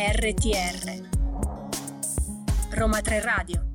RTR Roma 3 Radio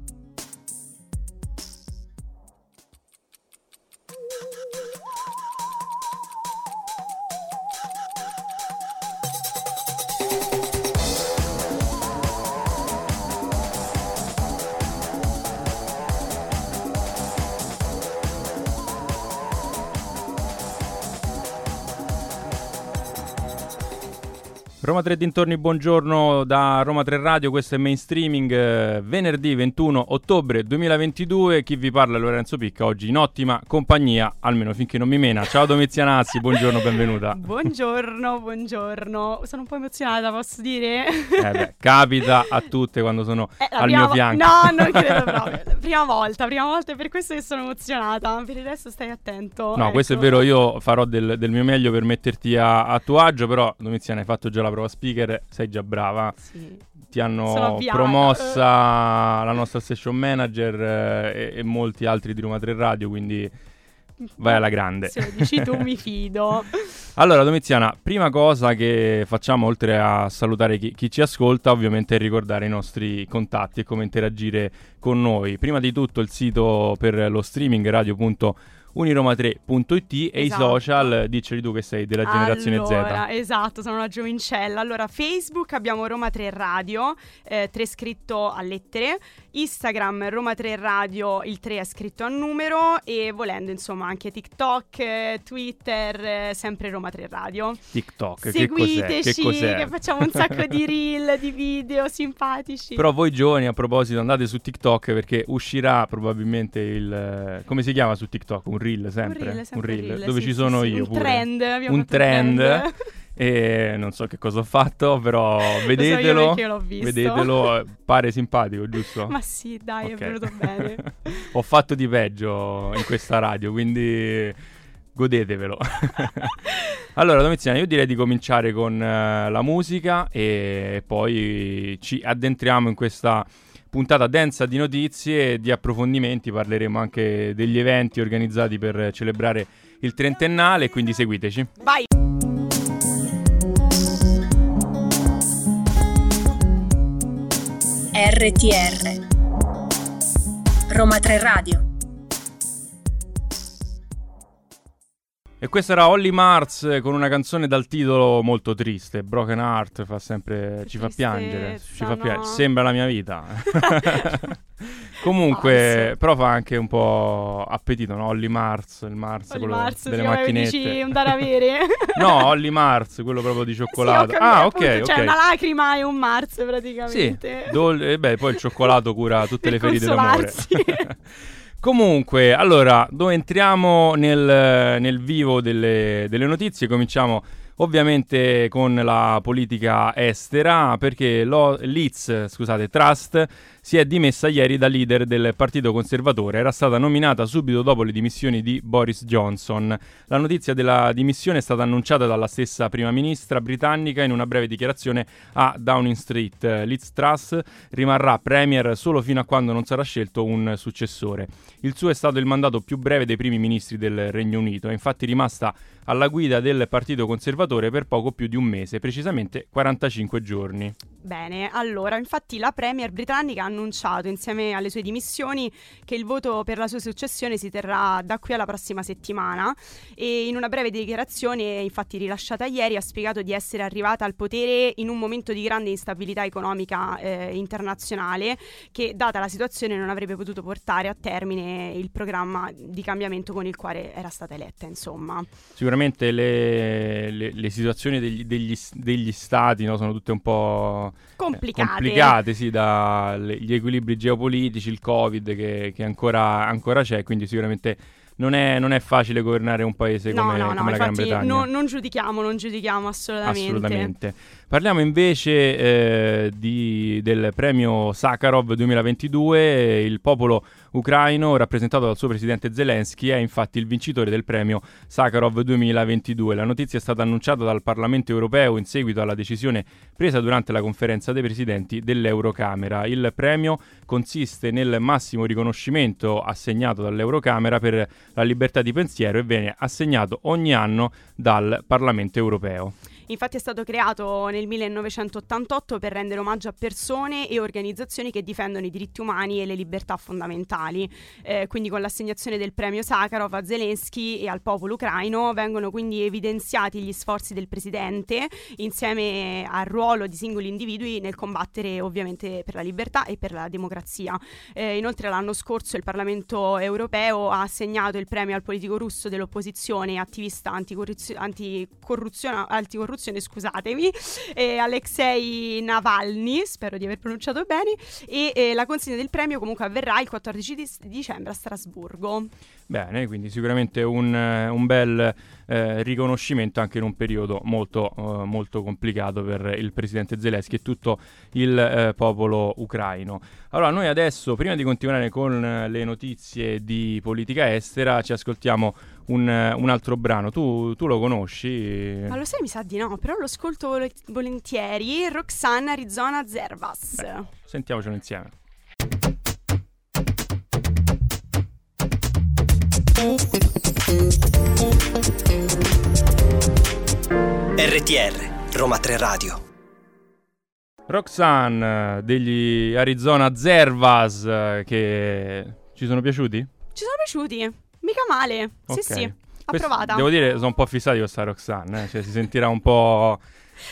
Roma 3 dintorni, buongiorno da Roma 3 Radio, questo è Mainstreaming, eh, venerdì 21 ottobre 2022, chi vi parla è Lorenzo Picca, oggi in ottima compagnia, almeno finché non mi mena. Ciao Domizianazzi, buongiorno, benvenuta. Buongiorno, buongiorno, sono un po' emozionata, posso dire? Eh beh, capita a tutte quando sono Eh, al mio vo- fianco. No, non credo proprio. Prima volta, prima volta, è per questo che sono emozionata. Per il resto stai attento. No, questo è ecco. vero, io farò del, del mio meglio per metterti a, a tuo agio, però Domiziana hai fatto già la prova speaker, sei già brava. Sì. Ti hanno promossa la nostra station manager eh, e, e molti altri di Roma 3 Radio, quindi vai alla grande. Se lo dici tu mi fido. Allora, Domiziana, prima cosa che facciamo, oltre a salutare chi, chi ci ascolta, ovviamente è ricordare i nostri contatti e come interagire con noi. Prima di tutto il sito per lo streaming radio.uniroma3.it e i Esatto. social, diceli tu che sei della generazione allora, Z. Esatto, sono una giovincella. Allora, Facebook abbiamo Roma 3 Radio, eh, 3 scritto a lettere. Instagram Roma 3 Radio, il 3 è scritto a numero. E volendo, insomma, anche TikTok, eh, Twitter, eh, sempre Roma 3 Radio. TikTok, che cos'è? Seguiteci, Che cos'è? che facciamo un sacco di reel, di video simpatici. Però voi giovani, a proposito, andate su TikTok perché uscirà probabilmente il... come si chiama su TikTok? Un reel sempre? Un reel, sempre reel, dove sì, ci sono sì, io un pure. trend, Un un trend. E non so che cosa ho fatto, però vedetelo. perché l'ho visto. Vedetelo, eh, pare simpatico, giusto? Ma sì, dai, Ok. è venuto bene. ho fatto di peggio in questa radio, quindi godetevelo. allora, Domiziana, io direi di cominciare con eh, la musica e poi ci addentriamo in questa puntata densa di notizie e di approfondimenti. Parleremo anche degli eventi organizzati per celebrare il trentennale, quindi seguiteci. Vai! RTR Roma 3 Radio E questa era Holly Mars con una canzone dal titolo molto triste, Broken Heart, fa sempre, ci fa piangere, ci fa no? piangere, sembra la mia vita. Comunque, Falso. però fa anche un po' appetito, no? Holly Mars, il Mars, Olli quello Mars, delle sì, macchinette. dici un da avere. No, Holly Mars, quello proprio di Sì, cioccolato. capito, ah, appunto, ok, Cioè, ok. una lacrima e un Mars, Sì, praticamente. dol- e beh, poi il cioccolato cura tutte le ferite d'amore. Comunque, allora, dove entriamo nel, nel vivo delle, delle notizie, cominciamo ovviamente con la politica estera, perché lo, Liz, scusate, Trust si è dimessa ieri da leader del Partito Conservatore, era stata nominata subito dopo le dimissioni di Boris Johnson. La notizia della dimissione è stata annunciata dalla stessa prima ministra britannica in una breve dichiarazione a Downing Street. Liz Truss rimarrà premier solo fino a quando non sarà scelto un successore. Il suo è stato il mandato più breve dei primi ministri del Regno Unito, è infatti rimasta alla guida del Partito Conservatore per poco più di un mese, precisamente 45 giorni. Bene, allora, infatti la Premier britannica ha annunciato insieme alle sue dimissioni che il voto per la sua successione si terrà da qui alla prossima settimana e in una breve dichiarazione, infatti rilasciata ieri, ha spiegato di essere arrivata al potere in un momento di grande instabilità economica eh, internazionale che, data la situazione, non avrebbe potuto portare a termine il programma di cambiamento con il quale era stata eletta, insomma. Sicuramente le, le- le situazioni degli, degli- degli stati no, sono tutte un po' eh, Complicate. complicate, sì, dagli equilibri geopolitici, il Covid che, che ancora, ancora c'è, quindi sicuramente non è, non è facile governare un paese No, come, no, no, come la Gran Bretagna. no- non giudichiamo, non giudichiamo assolutamente. Assolutamente. Parliamo invece eh, di- del premio Sakharov 2022. Il popolo ucraino, rappresentato dal suo presidente Zelensky, è infatti il vincitore del premio Sakharov 2022. La notizia è stata annunciata dal Parlamento europeo in seguito alla decisione presa durante la conferenza dei presidenti dell'Eurocamera. Il premio consiste nel massimo riconoscimento assegnato dall'Eurocamera per la libertà di pensiero e viene assegnato ogni anno dal Parlamento europeo. Infatti è stato creato nel 1988 per rendere omaggio a persone e organizzazioni che difendono i diritti umani e le libertà fondamentali. Eh, quindi con l'assegnazione del premio Sakharov a Zelensky e al popolo ucraino vengono quindi evidenziati gli sforzi del presidente insieme al ruolo di singoli individui nel combattere ovviamente per la libertà e per la democrazia. Eh, inoltre l'anno scorso il Parlamento europeo ha assegnato il premio al politico russo dell'opposizione attivista anticorruzione, anticorruzione, anticorruzione scusatemi, eh, Alexei Navalny, spero di aver pronunciato bene, e eh, la consegna del premio comunque avverrà il 14 di- dicembre a Strasburgo. Bene, quindi sicuramente un, un bel eh, riconoscimento anche in un periodo molto, eh, molto complicato per il presidente Zelensky e tutto il eh, popolo ucraino. Allora, noi adesso, prima di continuare con eh, le notizie di politica estera, ci ascoltiamo un, un altro brano. Tu, tu, lo conosci? Ma lo sai, mi sa di no, però lo ascolto vol- volentieri. Roxanne Arizona Zervas. Beh, sentiamocelo insieme. RTR Roma 3 Radio Roxanne degli Arizona Zervas che ci sono piaciuti? Ci sono piaciuti, mica male. Ok. Sì, sì, Questo- approvata. Devo dire, sono un po' fissato di questa Roxanne, eh, cioè si sentirà un po',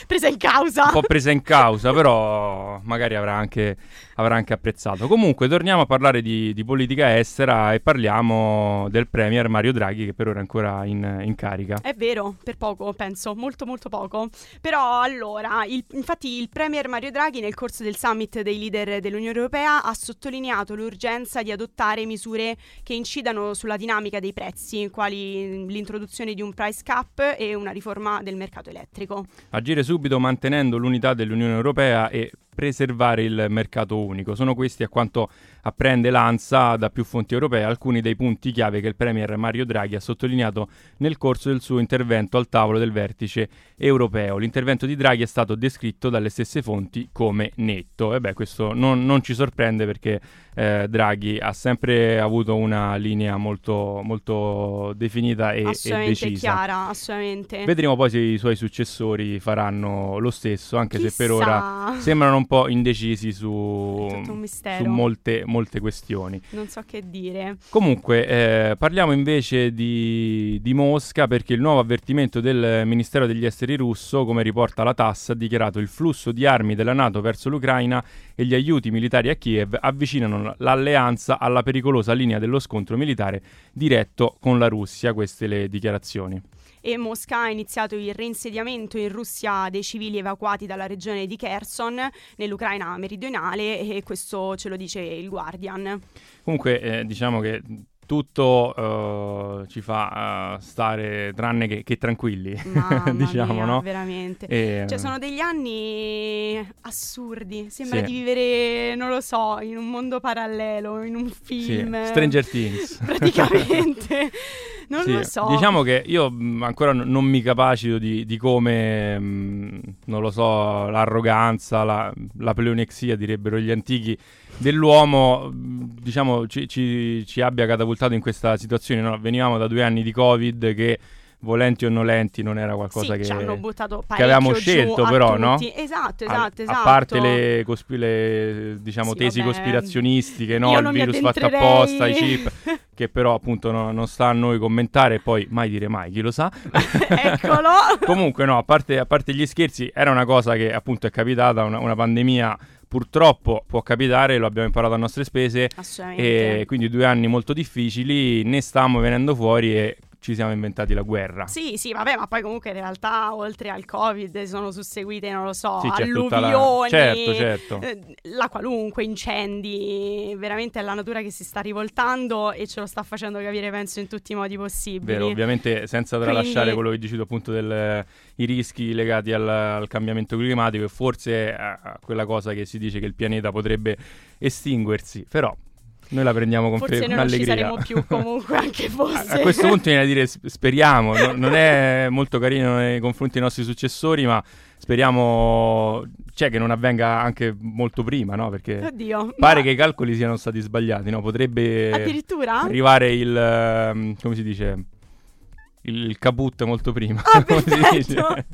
Presa in causa. un po' presa in causa, però magari avrà anche, avrà anche apprezzato. Comunque, torniamo a parlare di, di politica estera e parliamo del Premier Mario Draghi, che per ora è ancora in, in carica. È vero, per poco, penso, molto molto poco. Però allora, il- infatti il Premier Mario Draghi nel corso del summit dei leader dell'Unione Europea ha sottolineato l'urgenza di adottare misure che incidano sulla dinamica dei prezzi, quali l'introduzione di un price cap e una riforma del mercato elettrico. Agire subito mantenendo l'unità dell'Unione Europea e preservare il mercato unico. Sono questi, a quanto apprende l'ANSA da più fonti europee, alcuni dei punti chiave che il Premier Mario Draghi ha sottolineato nel corso del suo intervento al tavolo del vertice europeo. L'intervento di Draghi è stato descritto dalle stesse fonti come netto. E beh, questo non, non ci sorprende perché eh, Draghi ha sempre avuto una linea molto, molto definita e, e decisa. chiara, assolutamente. Vedremo poi se i suoi successori faranno lo stesso, anche se per Chissà. ora sembrano un po' indecisi su, su molte, molte questioni. Non so che dire. Comunque, eh, parliamo invece di, di Mosca perché il nuovo avvertimento del Ministero degli Esteri russo, come riporta la TASS, ha dichiarato il flusso di armi della Nato verso l'Ucraina e gli aiuti militari a Kiev avvicinano l'alleanza alla pericolosa linea dello scontro militare diretto con la Russia. Queste le dichiarazioni. E Mosca ha iniziato il reinsediamento in Russia dei civili evacuati dalla regione di Kherson, nell'Ucraina meridionale, e questo ce lo dice il Guardian. Comunque, eh, diciamo che tutto eh, ci fa eh, stare tranne che, che tranquilli, diciamo, mia, no? veramente. E, Cioè, sono degli anni assurdi. Sembra Sì. di vivere, non lo so, in un mondo parallelo, in un sì, film. Stranger Things. Praticamente. non Sì, lo so. Diciamo che io mh, ancora n- non mi capacito di, di come, mh, non lo so, l'arroganza, la, la pleonexia, direbbero gli antichi, dell'uomo, diciamo, ci, ci- ci abbia catapultato in questa situazione. no? Venivamo da due anni di Covid che, volenti o nolenti, non era qualcosa sì, che... che avevamo scelto, però, no? tutti. Esatto, A- esatto, esatto. A parte le, cospi- le, diciamo, Sì, tesi vabbè. cospirazionistiche, no? Il virus fatto apposta, i chip, che però appunto no- non sta a noi commentare e poi mai dire mai, chi lo sa. Eccolo. Comunque no, a parte, a parte gli scherzi, era una cosa che appunto è capitata, una, una pandemia purtroppo può capitare, lo abbiamo imparato a nostre spese e quindi due anni molto difficili, ne stavamo venendo fuori e ci siamo inventati la guerra. Sì, sì, vabbè, ma poi comunque in realtà oltre al Covid sono susseguite, non lo so, Sì, tutta la- alluvioni, certo, certo. eh, la qualunque, incendi, veramente è la natura che si sta rivoltando e ce lo sta facendo capire, penso, in tutti i modi possibili. Vero, ovviamente senza Quindi- tralasciare quello che dici tu appunto del, i rischi legati al, al cambiamento climatico e forse a, a quella cosa che si dice che il pianeta potrebbe estinguersi, però noi la prendiamo con, Forse fe- con non ci allegria. saremo più comunque, anche A, fosse. a questo punto viene da dire speriamo, no- non è molto carino nei confronti dei nostri successori, ma speriamo cioè, che non avvenga anche molto prima, no? Perché Oddio. pare ma che i calcoli siano stati sbagliati, no? Potrebbe Addirittura? arrivare il... ehm, come si dice? il, caput molto prima. Ah.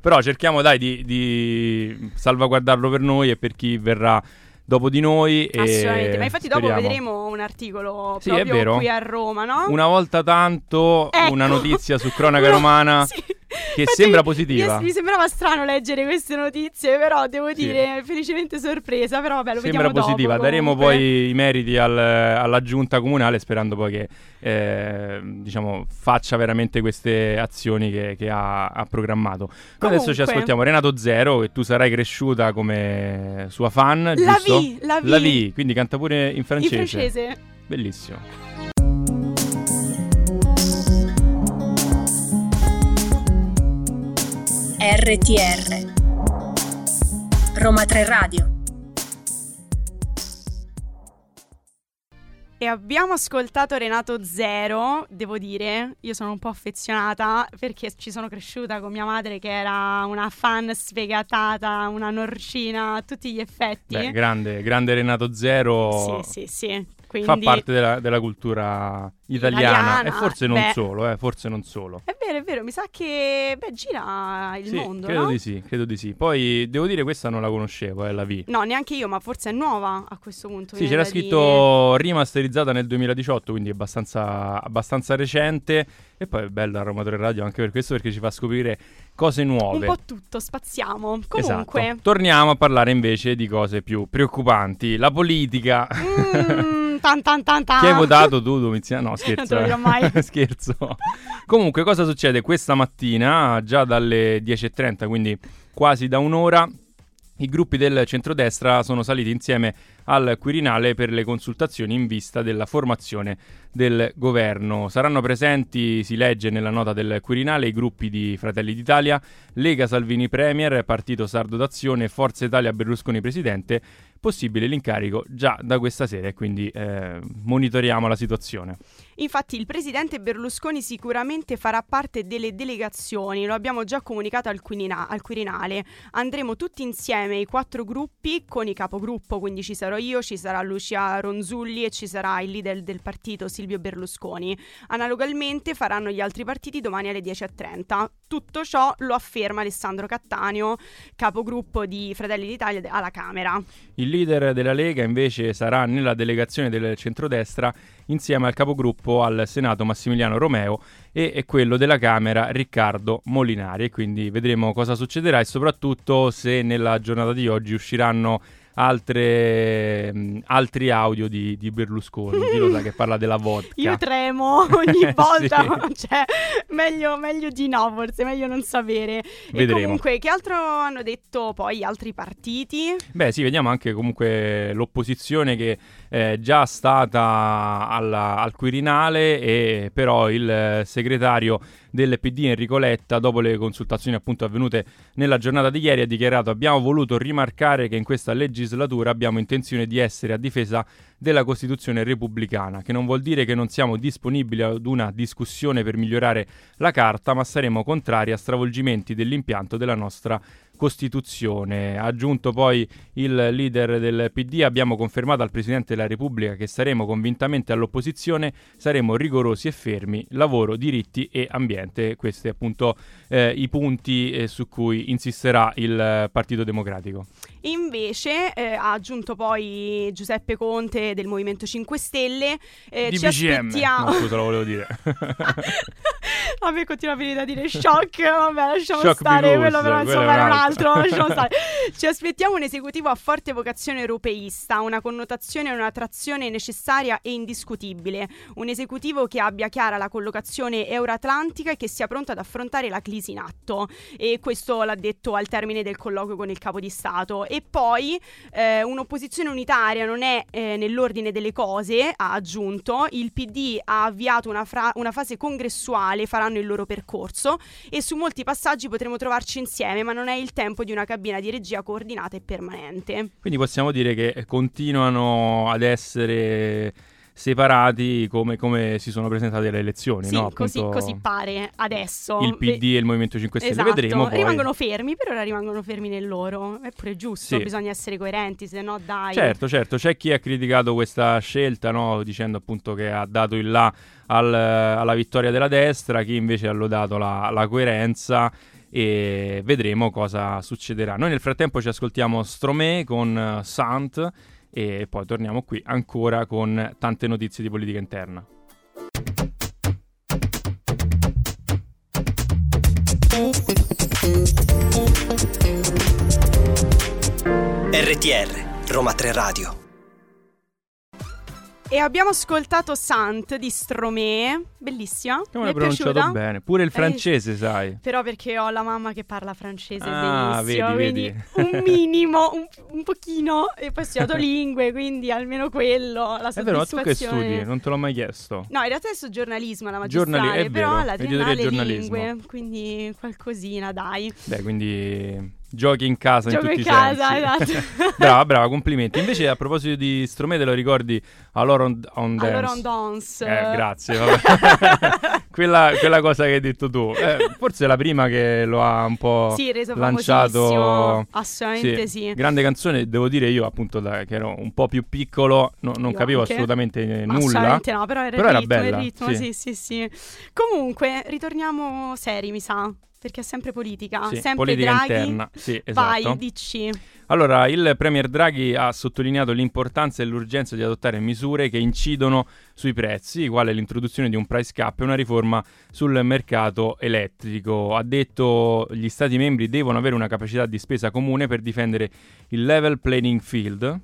Però cerchiamo dai di, di salvaguardarlo per noi e per chi verrà dopo di noi. e Assolutamente, ma infatti dopo speriamo. vedremo un articolo Sì, proprio qui a Roma, no? Una volta tanto Ecco. una notizia su cronaca romana sì. Che Infatti sembra positiva. Mi, mi sembrava strano leggere queste notizie, però devo Sì. dire felicemente sorpresa, però vabbè, lo Sembra positiva, dopo, daremo comunque. poi i meriti al- alla giunta comunale sperando poi che eh, diciamo, faccia veramente queste azioni che, che ha, ha programmato. Noi adesso ci Comunque. ascoltiamo Renato Zero e tu sarai cresciuta come sua fan, giusto? vi, la vi. La vi, quindi canta pure in francese. In francese. Bellissimo. RTR Roma 3 Radio E abbiamo ascoltato Renato Zero, devo dire, io sono un po' affezionata perché ci sono cresciuta con mia madre che era una fan sfegatata, una norcina a tutti gli effetti. Beh, grande, grande Renato Zero. Sì, sì, sì. Quindi... Fa parte della, della cultura italiana, Italiana, e forse non beh. solo, eh, forse non solo. È vero, è vero, mi sa che beh, gira il sì, mondo, credo no? di sì, credo di sì. Poi devo dire questa non la conoscevo, eh, la V. No, neanche io, ma forse è nuova a questo punto. Sì, c'era scritto rimasterizzata nel 2018, quindi abbastanza, abbastanza recente. E poi è bella Roma 3 Radio anche per questo, perché ci fa scoprire cose Un nuove. po' tutto, spaziamo. Comunque, Esatto. Torniamo a parlare invece di cose più preoccupanti. La politica. mm, tan tan tan tan. Chi hai votato tu, Domiziano? No, scherzo. Non te lo eh. mai. scherzo. Comunque, cosa succede questa mattina, già dalle 10.30, quindi quasi da un'ora? I gruppi del centrodestra sono saliti insieme al Quirinale per le consultazioni in vista della formazione del governo. Saranno presenti, si legge nella nota del Quirinale, i gruppi di Fratelli d'Italia, Lega Salvini Premier, Partito Sardo d'Azione, Forza Italia Berlusconi Presidente. Possibile l'incarico già da questa sera e quindi eh, monitoriamo la situazione. Infatti, il presidente Berlusconi sicuramente farà parte delle delegazioni, lo abbiamo già comunicato al, Quirina- al Quirinale. Andremo tutti insieme, i quattro gruppi, con i capogruppo, quindi ci sarò io, ci sarà Lucia Ronzulli e ci sarà il leader del partito Silvio Berlusconi. Analogamente faranno gli altri partiti domani alle 10.30. Tutto ciò lo afferma Alessandro Cattaneo, capogruppo di Fratelli d'Italia alla Camera. Il leader della Lega invece sarà nella delegazione del centrodestra insieme al capogruppo al Senato Massimiliano Romeo e, quello della Camera Riccardo Molinari quindi vedremo cosa succederà e soprattutto se nella giornata di oggi usciranno altre, mh, altri audio di, di Berlusconi, chi lo sa che parla della vodka. Io tremo ogni volta, Sì. cioè meglio, meglio di no, forse meglio non sapere. E Vedremo. comunque, che altro hanno detto poi altri partiti? Beh, sì, vediamo anche comunque l'opposizione che è già stata alla- al Quirinale e però il eh, segretario del PD Enrico Letta, dopo le consultazioni appunto avvenute nella giornata di ieri, ha dichiarato abbiamo voluto rimarcare che in questa legislatura abbiamo intenzione di essere a difesa della Costituzione repubblicana, che non vuol dire che non siamo disponibili ad una discussione per migliorare la Carta, ma saremo contrari a stravolgimenti dell'impianto della nostra Costituzione. Ha aggiunto poi il leader del PD, abbiamo confermato al Presidente della Repubblica che saremo convintamente all'opposizione, saremo rigorosi e fermi, lavoro, diritti e ambiente. Questi appunto eh, i punti eh, su cui insisterà il Partito Democratico. Invece eh, ha aggiunto poi Giuseppe Conte del Movimento 5 Stelle. Eh, Di ci BGM. aspettiamo. No, scusa, lo volevo dire. Me continua a venire da dire shock, vabbè lasciamo Shock stare, quello però insomma era un altro. Altro, lasciamo stare. Ci aspettiamo un esecutivo a forte vocazione europeista, una connotazione e una trazione necessaria e indiscutibile, un esecutivo che abbia chiara la collocazione euroatlantica e che sia pronto ad affrontare la crisi in atto. E questo l'ha detto al termine del colloquio con il capo di Stato. E poi eh, un'opposizione unitaria non è eh, nell'ordine delle cose, ha aggiunto, il PD ha avviato una, fra- una fase congressuale, faranno il loro percorso. E su molti passaggi potremo trovarci insieme, ma non è il tempo di una cabina di regia coordinata e permanente. Quindi possiamo dire che continuano ad essere separati come, come si sono presentati alle elezioni. Sì, no? così, Appunto, così pare adesso. Il PD e il Movimento 5 Stelle, esatto, vedremo poi. rimangono fermi, per ora rimangono fermi nel loro. È pure giusto, Sì. bisogna essere coerenti, se no dai. Certo, certo, c'è chi ha criticato questa scelta, no? dicendo appunto che ha dato il là al- alla vittoria della destra, chi invece ha lodato la, la coerenza e vedremo cosa succederà. Noi nel frattempo ci ascoltiamo Stromé con eh, Sant e poi torniamo qui ancora con tante notizie di politica interna. RTR, Roma 3 Radio. E abbiamo ascoltato Sant di Stromé, bellissima. Come l'hai pronunciato piaciuta? bene? Pure il Eh, francese, sai. Però perché ho la mamma che parla francese Ah, benissimo, vedi, quindi vedi. un minimo, un, un pochino, e poi ho studiato lingue, quindi almeno quello, la È vero, tu che studi? Non te l'ho mai chiesto. No, in realtà adesso giornalismo alla Giornali- magistrale, è però vero, la editoria triennale lingue, quindi qualcosina, dai. Beh, quindi giochi in casa Gioco in tutti in casa, i sensi. esatto. brava, brava, complimenti. Invece, a proposito di Stromé, te lo ricordi allora on, on Dance? Allora on dance. Eh, grazie. quella, quella cosa che hai detto tu. Eh, forse è la prima che lo ha un po' Sì, reso lanciato. Assolutamente sì. Grande canzone, devo dire io, appunto, da- che ero un po' più piccolo, no- non Io capivo anche. assolutamente nulla. Assolutamente no, però era Però il era ritmo, bella, il ritmo, sì. sì. sì, sì, Comunque, ritorniamo seri, mi sa, perché è sempre politica, Sì, sempre politica Draghi. interna. Sì, esatto. Vai, dici. Allora, il Premier Draghi ha sottolineato l'importanza e l'urgenza di adottare misure che incidono sui prezzi, quale l'introduzione di un price cap e una riforma sul mercato elettrico. Ha detto gli Stati membri devono avere una capacità di spesa comune per difendere il level playing field.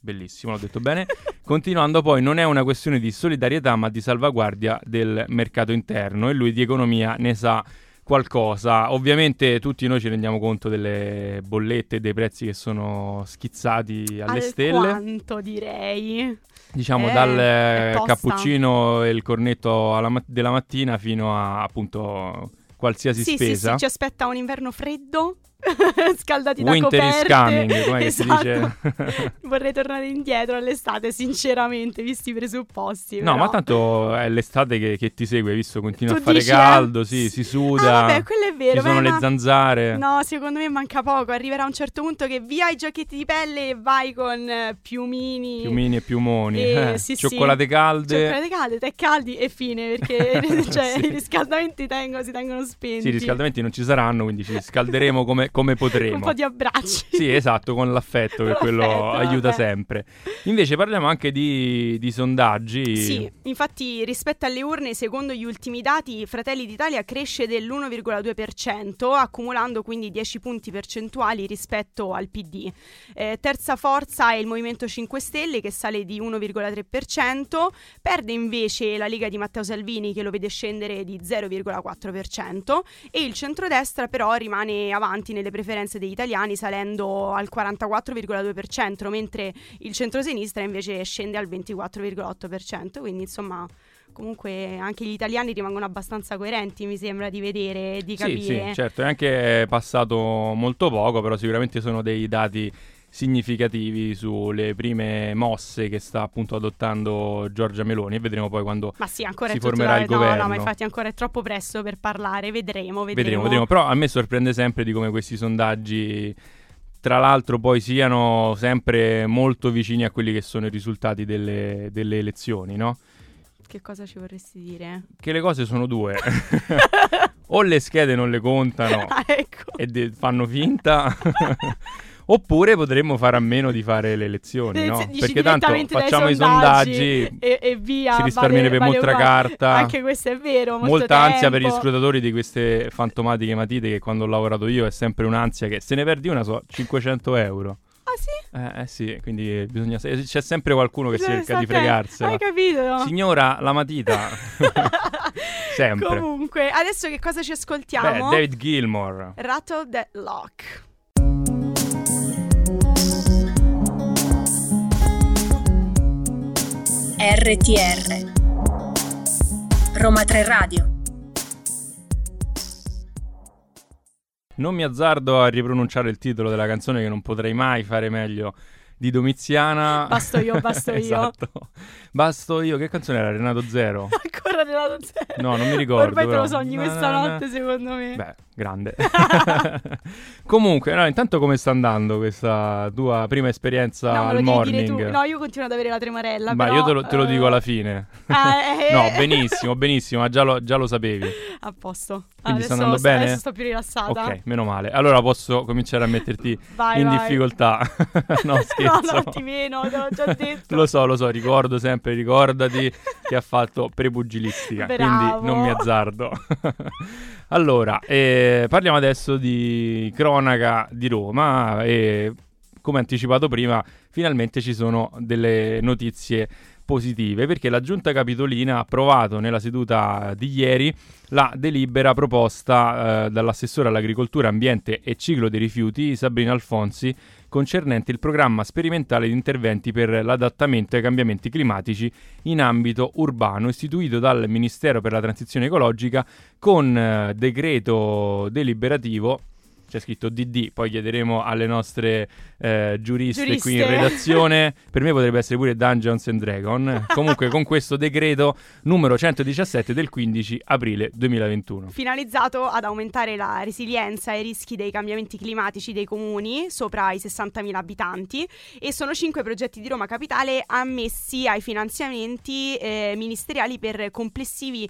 Bellissimo, l'ho detto bene. Continuando poi, non è una questione di solidarietà ma di salvaguardia del mercato interno e lui di economia ne sa qualcosa. Ovviamente tutti noi ci rendiamo conto delle bollette e dei prezzi che sono schizzati alle stelle. Alquanto, direi. Diciamo Eh, dal eh, cappuccino e il cornetto alla ma- della mattina fino a appunto qualsiasi Sì, sì, spesa. sì, ci aspetta un inverno freddo, scaldati Winter da is coperte. coming, com'è che si Esatto. dice? Vorrei tornare indietro all'estate, sinceramente, visti i presupposti. No, però. ma tanto è l'estate che, che ti segue, visto continua Tu a fare dici, eh? caldo, sì, si suda. Ah, vabbè, quello è vero. Ci sono beh, le ma- zanzare. No, secondo me manca poco. Arriverà un certo punto che via i giochetti di pelle e vai con eh, piumini. Piumini e piumoni, Eh, eh, sì, sì. cioccolate calde. Cioccolate calde, tè caldi e fine perché cioè, Sì. i riscaldamenti tengo- si tengono spenti. Sì, i riscaldamenti non ci saranno, quindi ci scalderemo come, come potremo. Un po' di abbracci. Sì, esatto, con l'affetto, che quello l'affetto, aiuta vabbè. sempre. Invece parliamo anche di, di sondaggi. Sì, infatti rispetto alle urne, secondo gli ultimi dati, Fratelli d'Italia cresce dell'1,2%, accumulando quindi 10 punti percentuali rispetto al PD. Eh, terza forza è il Movimento 5 Stelle che sale di 1,3%, perde invece la Lega di Matteo Salvini che lo vede scendere di 0,4% e il centrodestra però rimane avanti nelle preferenze degli italiani salendo al 44,2%, mentre il centrosinistra invece scende al 24,8%, quindi insomma comunque anche gli italiani rimangono abbastanza coerenti, mi sembra di vedere e di Sì, capire. sì, certo, è anche passato molto poco, però sicuramente sono dei dati significativi sulle prime mosse che sta appunto adottando Giorgia Meloni e vedremo poi quando sì, si formerà il no, governo. no, ma infatti ancora è troppo presto per parlare, vedremo, vedremo. vedremo, vedremo. Però a me sorprende sempre di come questi sondaggi tra l'altro poi siano sempre molto vicini a quelli che sono i risultati delle, delle elezioni, no? Che cosa ci vorresti dire? Che le cose sono due. o le schede non le contano Ah, ecco. e de- fanno finta. Oppure potremmo fare a meno di fare le elezioni, no? Perché tanto facciamo i sondaggi sondaggi, e, e via. si risparmierebbe vale- vale molta carta, Anche questo è vero. molto molta ansia per gli tempo. scrutatori di queste fantomatiche matite che quando ho lavorato io è sempre un'ansia che se ne perdi una so 500 euro. Ah sì? Eh, eh sì, quindi bisogna... c'è sempre qualcuno che cerca di fregarsela. Hai capito? Signora, la matita. Sempre. Comunque, adesso che cosa ci Beh, ascoltiamo? David Gilmore. Rattle that lock. RTR Roma 3 Radio. Non mi azzardo a ripronunciare il titolo della canzone che non potrei mai fare meglio di Domiziana. Basto io, basto io. esatto. Basto io. Che canzone era? Renato Zero? Ancora Renato Zero. No, non mi ricordo. Ormai te però. lo sogni Na, questa na, na. notte, secondo me. Beh, grande. Comunque, no, intanto come sta andando questa tua prima esperienza no, al morning? No, io continuo ad avere la tremarella. Ma però, io te lo, te lo dico eh, alla fine. ah, eh, no, benissimo, benissimo, ma già lo, già lo sapevi. A posto. Quindi sta adesso, andando sto, bene? adesso sto più rilassata. Ok, meno male. Allora posso cominciare a metterti Vai, in vai. difficoltà. No, scherzo. No, ti meno, te l'ho già detto. Lo so, lo so, ricordo sempre, ricordati che ha fatto prepugilistica, Bravo. quindi non mi azzardo. allora, eh, parliamo adesso di cronaca di Roma e come anticipato prima, finalmente ci sono delle notizie positive perché la giunta capitolina ha approvato nella seduta di ieri la delibera proposta eh, dall'assessore all'agricoltura, ambiente e ciclo dei rifiuti Sabrina Alfonsi concernente il programma sperimentale di interventi per l'adattamento ai cambiamenti climatici in ambito urbano istituito dal Ministero per la transizione ecologica con eh, decreto deliberativo c'è scritto DD, poi chiederemo alle nostre eh, giuriste, qui in Giuriste. redazione. per me potrebbe essere pure Dungeons and Dragon. Comunque, con questo decreto numero 117 del 15 aprile 2021. Finalizzato ad aumentare la resilienza ai rischi dei cambiamenti climatici dei comuni sopra i 60.000 abitanti e sono cinque progetti di Roma Capitale ammessi ai finanziamenti eh, ministeriali per complessivi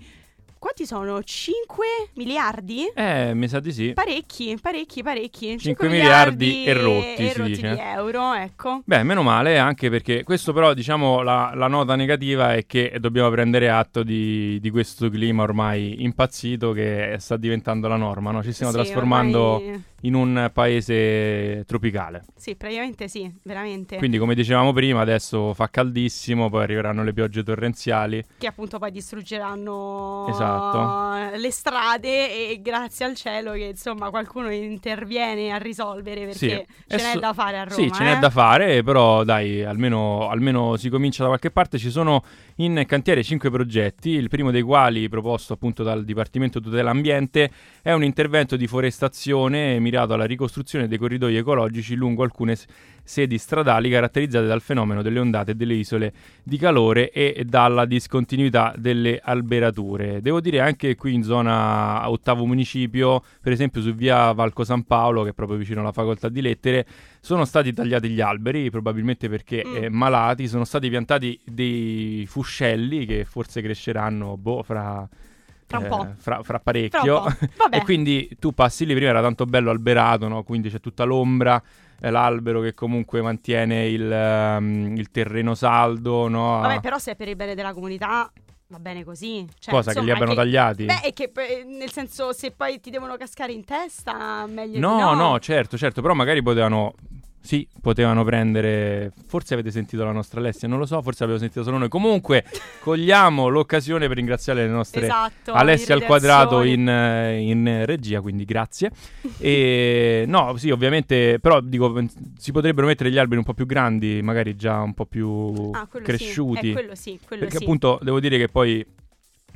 quanti sono? 5 miliardi? Eh, mi sa di sì. Parecchi, parecchi, parecchi. 5 miliardi e rotti, e si rotti dice. di euro, ecco. Beh, meno male, anche perché questo però, diciamo, la, la nota negativa è che dobbiamo prendere atto di, di questo clima ormai impazzito che sta diventando la norma, no? Ci stiamo Sì, trasformando ormai- in un paese tropicale. Sì, praticamente sì, veramente. Quindi, come dicevamo prima, adesso fa caldissimo, poi arriveranno le piogge torrenziali. che appunto poi distruggeranno Esatto. le strade e grazie al cielo che insomma qualcuno interviene a risolvere perché Sì, ce e n'è so- da fare a Roma. Sì, ce n'è eh? da fare, però dai, almeno, almeno si comincia da qualche parte. Ci sono in cantiere cinque progetti, il primo dei quali, proposto appunto dal Dipartimento Tutela Ambiente, è un intervento di forestazione mirato alla ricostruzione dei corridoi ecologici lungo alcune sedi stradali caratterizzate dal fenomeno delle ondate e delle isole di calore e dalla discontinuità delle alberature. Devo dire anche qui in zona ottavo municipio, per esempio su via Valco San Paolo, che è proprio vicino alla facoltà di lettere, sono stati tagliati gli alberi, probabilmente perché Mm. eh, malati, sono stati piantati dei fuscelli che forse cresceranno boh, fra, Fra un eh, po'. fra, fra Fra parecchio. un po'. E quindi tu passi lì, prima era tanto bello alberato, no? quindi c'è tutta l'ombra, eh, l'albero che comunque mantiene il, ehm, il terreno saldo. No? Vabbè, però se è per il bene della comunità va bene così. Cioè, Cosa che li insomma, abbiano tagliati? Beh, è che poi, nel senso se poi ti devono cascare in testa meglio di No, no. no, certo, certo, però magari potevano. Sì, potevano prendere. Forse avete sentito la nostra Alessia, non lo so, forse abbiamo sentito solo noi. Comunque, cogliamo l'occasione per ringraziare le nostre Esatto, Alessia al quadrato in, in regia, quindi grazie. E no, sì, ovviamente, però dico, si potrebbero mettere gli alberi un po' più grandi, magari già un po' più Ah, quello cresciuti. Sì. Eh, quello sì, quello perché sì. appunto devo dire che poi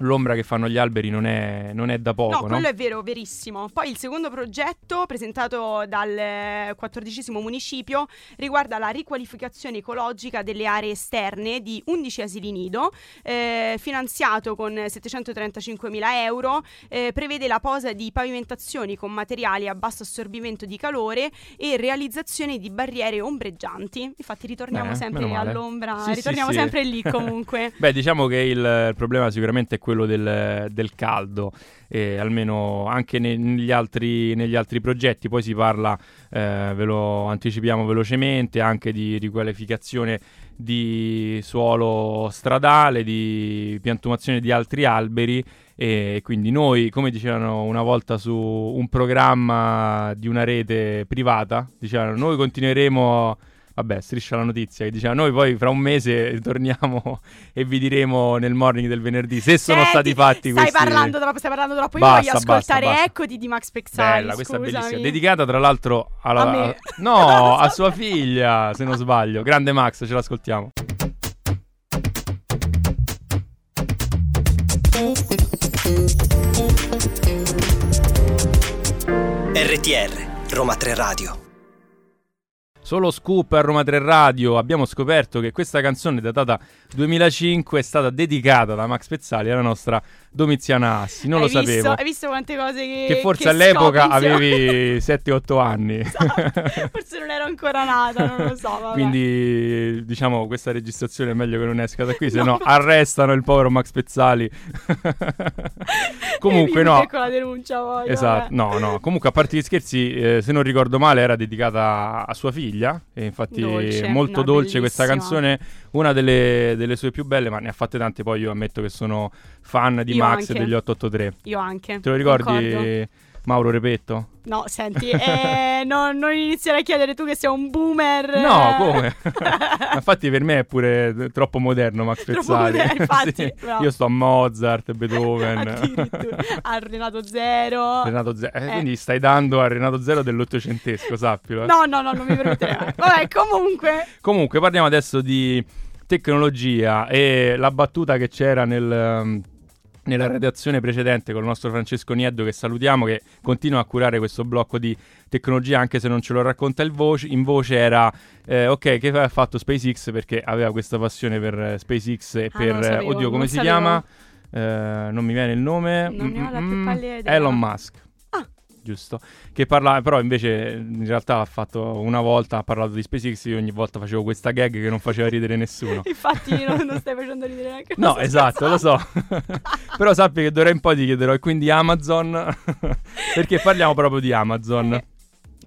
l'ombra che fanno gli alberi non è, non è da poco, No, no? quello è vero, verissimo. Poi il secondo progetto, presentato dal eh, quattordicesimo municipio, riguarda la riqualificazione ecologica delle aree esterne di 11 asili nido, eh, finanziato con 735.000 euro, eh, prevede la posa di pavimentazioni con materiali a basso assorbimento di calore e realizzazione di barriere ombreggianti. Infatti ritorniamo Bene, sempre all'ombra, Sì, ritorniamo sì. sempre lì comunque. Beh, diciamo che il, il problema sicuramente è quello del, del caldo, eh, almeno anche ne- negli, altri, negli altri progetti. Poi si parla, eh, ve lo anticipiamo velocemente, anche di riqualificazione di suolo stradale, di piantumazione di altri alberi. E quindi noi, come dicevano una volta su un programma di una rete privata, dicevano noi continueremo Vabbè, striscia la notizia che diceva noi poi fra un mese torniamo e vi diremo nel morning del venerdì se sono Senti, stati fatti stai questi parlando troppo, stai parlando troppo. Io Basta, voglio ascoltare basta, basta. Eccoti di Max Pezzali. Bella, questa è scusami. bellissima. Dedicata tra l'altro alla A me. No, a sua figlia, se non sbaglio. Grande Max, ce l'ascoltiamo. RTR, Roma 3 Radio. Solo scoop a Roma 3 Radio. Abbiamo scoperto che questa canzone datata 2005 è stata dedicata da Max Pezzali alla nostra Domiziana Assi. Non hai lo visto, sapevo. Hai visto quante cose che. Che forse che all'epoca insieme? avevi 7-8 anni. Esatto. Forse non ero ancora nata, non lo so. Vabbè. Quindi diciamo questa registrazione è meglio che non esca da qui, se No, ma- arrestano il povero Max Pezzali. Comunque no. con la denuncia poi. Esatto, vabbè. no, no. Comunque, a parte gli scherzi, eh, se non ricordo male, era dedicata a sua figlia. E infatti, Dolce, molto no, dolce questa bellissima. canzone. Una delle, delle sue più belle, ma ne ha fatte tante. Poi io ammetto che sono fan di Max anche. degli 883. Io anche. Te lo ricordi, concordo. Mauro Repetto? No, senti, eh, no- non iniziare a chiedere tu che sei un boomer. No, come? Infatti, per me è pure troppo moderno Max Troppo Pezzali. moderno, infatti, Sì. Io sto a Mozart, Beethoven. A Renato Zero. Renato Zero. Eh, Eh. Quindi stai dando a Renato Zero dell'ottocentesco, sappilo. eh. No, no, no, non mi permetterei mai. Vabbè, comunque. Comunque parliamo adesso di tecnologia e la battuta che c'era nel, nella redazione precedente con il nostro Francesco Nieddo che salutiamo che continua a curare questo blocco di tecnologia anche se non ce lo racconta il voce, in voce era eh, ok che ha fatto SpaceX perché aveva questa passione per eh, SpaceX e Ah, per sapevo, oddio come si sapevo. chiama Eh, non mi viene il nome Mm. Elon Musk. Giusto che parla però invece in realtà ha fatto una volta ha parlato di SpaceX io ogni volta facevo questa gag che non faceva ridere nessuno Infatti, non, non stai facendo ridere neanche No, esatto, lo so. Però sappi che d'ora in poi ti chiederò e quindi Amazon perché parliamo proprio di Amazon.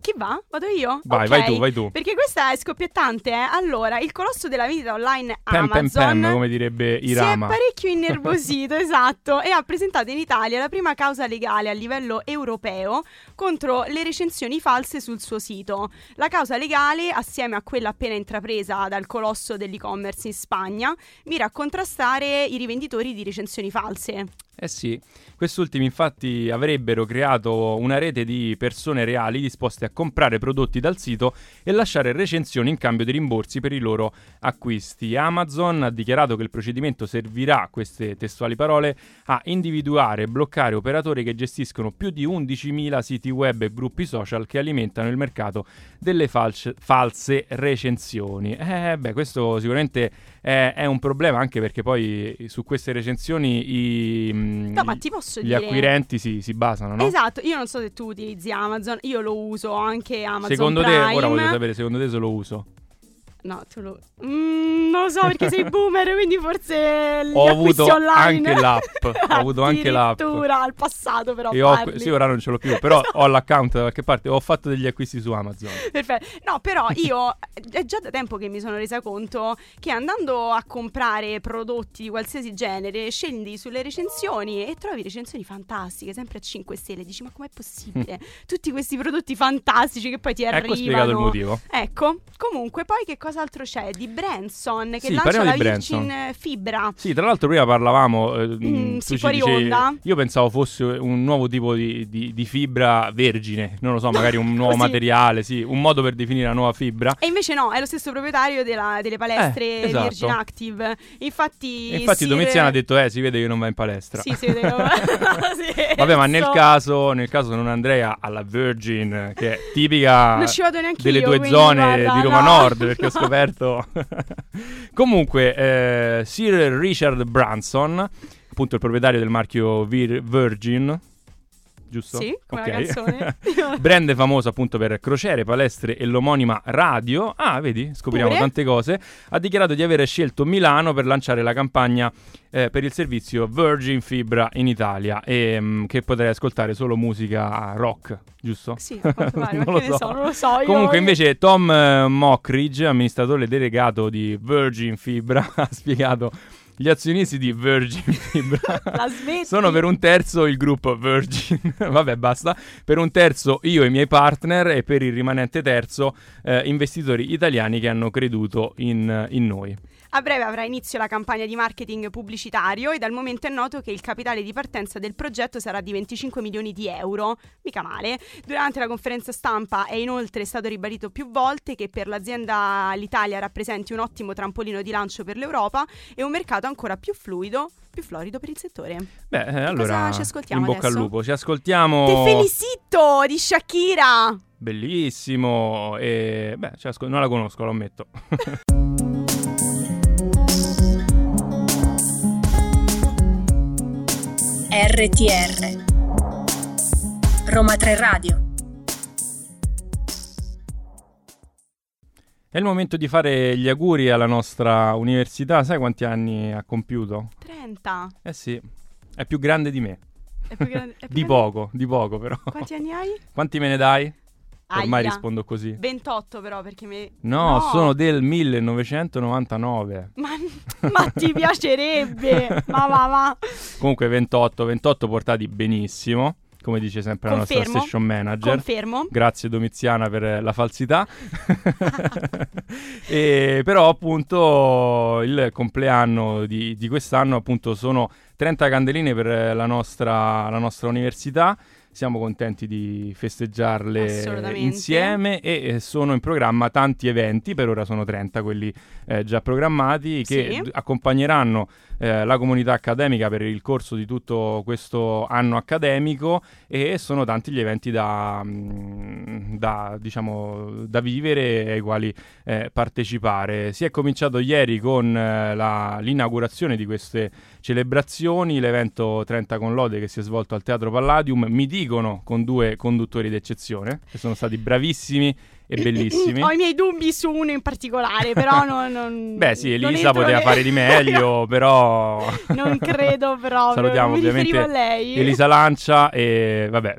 Chi va? Vado io? Vai, Ok. vai tu, vai tu. Perché questa è scoppiettante, eh. Allora, il colosso della vendita online pam Amazon pam, come direbbe si è Irama. parecchio innervosito, esatto, e ha presentato in Italia la prima causa legale a livello europeo contro le recensioni false sul suo sito. La causa legale, assieme a quella appena intrapresa dal colosso dell'e-commerce in Spagna, mira a contrastare i rivenditori di recensioni false. Eh sì, quest'ultimi infatti avrebbero creato una rete di persone reali disposte a comprare prodotti dal sito e lasciare recensioni in cambio di rimborsi per i loro acquisti. Amazon ha dichiarato che il procedimento servirà, queste testuali parole, a individuare e bloccare operatori che gestiscono più di 11.000 siti web e gruppi social che alimentano il mercato delle falce- false recensioni. Eh beh, questo sicuramente è, è un problema anche perché poi su queste recensioni i, mm, No, ma ti posso gli dire... acquirenti si, si basano, no? Esatto, io non so se tu utilizzi Amazon, io lo uso anche Amazon Secondo Prime. te, ora voglio sapere, secondo te se lo uso? No, tu lo... Mm, non lo so perché sei boomer, quindi forse Ho avuto online. anche l'app, ho avuto anche l'app. Addirittura, al passato però ho- sì, ora non ce l'ho più, però ho l'account da qualche parte, ho fatto degli acquisti su Amazon. Perfetto. No, però io è già da tempo che mi sono resa conto che andando a comprare prodotti di qualsiasi genere, scendi sulle recensioni e trovi recensioni fantastiche, sempre a 5 stelle. Dici, ma com'è possibile? Tutti questi prodotti fantastici che poi ti arrivano. Ecco spiegato il motivo. Ecco, comunque poi che cos'altro c'è? Di Branson che Sì, lancia la Virgin. Fibra. Sì, tra l'altro prima parlavamo, eh, Mm, sì, fuori dicevi- onda. io pensavo fosse un nuovo tipo di, di- di fibra vergine, non lo so, magari un nuovo materiale, sì, un modo per definire la nuova fibra. E invece no, è lo stesso proprietario della- delle palestre Eh, esatto. Virgin Active. Infatti, infatti Domiziano ha detto, eh, si vede che non va in palestra. Sì, si vede. Sì, Vabbè, ma nel so. caso, nel caso non andrei alla Virgin, che è tipica delle io, due zone guarda, di Roma no. Nord, perché ho scoperto. Comunque, eh, Sir Richard Branson, appunto il proprietario del marchio Vir- Virgin, giusto? Sì, come Ok. la canzone. Brand famoso appunto per crociere, palestre e l'omonima radio. Ah, vedi, scopriamo Pure? tante cose. Ha dichiarato di aver scelto Milano per lanciare la campagna eh, per il servizio Virgin Fibra in Italia e mm, che potrei ascoltare solo musica rock, giusto? Sì, pare, Non lo so. so, non lo so. io- Comunque invece Tom eh, Mockridge, amministratore delegato di Virgin Fibra, ha spiegato gli azionisti di Virgin Fibra sono per un terzo il gruppo Virgin, vabbè basta, per un terzo io e i miei partner e per il rimanente terzo eh, investitori italiani che hanno creduto in, in noi. A breve avrà inizio la campagna di marketing pubblicitario e dal momento è noto che il capitale di partenza del progetto sarà di 25 milioni di euro, mica male. Durante la conferenza stampa è inoltre stato ribadito più volte che per l'azienda l'Italia rappresenti un ottimo trampolino di lancio per l'Europa e un mercato ancora più fluido, più florido per il settore. Beh, eh, allora ci ascoltiamo in bocca adesso? al lupo, ci ascoltiamo Te felicito di Shakira! Bellissimo. E beh, ascol- non la conosco, lo ammetto. RTR Roma 3 Radio È il momento di fare gli auguri alla nostra università. Sai quanti anni ha compiuto? 30. Eh sì, è più grande di me. È più grande- è più Di grande- poco, di poco però. Quanti anni hai? Quanti me ne dai? Ormai Aia. rispondo così. 28 però perché mi... No, sono del 1999. Ma, ma ti piacerebbe? ma va va. Comunque 28, 28 portati benissimo, come dice sempre la nostra Confermo. station manager. Confermo. Grazie Domiziana per la falsità. e, però appunto il compleanno di, di quest'anno appunto sono 30 candeline per la nostra, la nostra università. Siamo contenti di festeggiarle insieme e eh, sono in programma tanti eventi, per ora sono 30 quelli eh, già programmati, che Sì. accompagneranno eh, la comunità accademica per il corso di tutto questo anno accademico e sono tanti gli eventi da, mm, da, diciamo, da vivere ai quali eh, partecipare. Si è cominciato ieri con eh, la- l'inaugurazione di queste celebrazioni, l'evento 30 con lode che si è svolto al Teatro Palladium, mi dicono con due conduttori d'eccezione, che sono stati bravissimi e bellissimi. Ho i miei dubbi su uno in particolare, però non... non Beh sì, Elisa poteva ne- fare di meglio, però... non credo proprio. Salutiamo mi ovviamente a lei. Elisa Lancia e vabbè,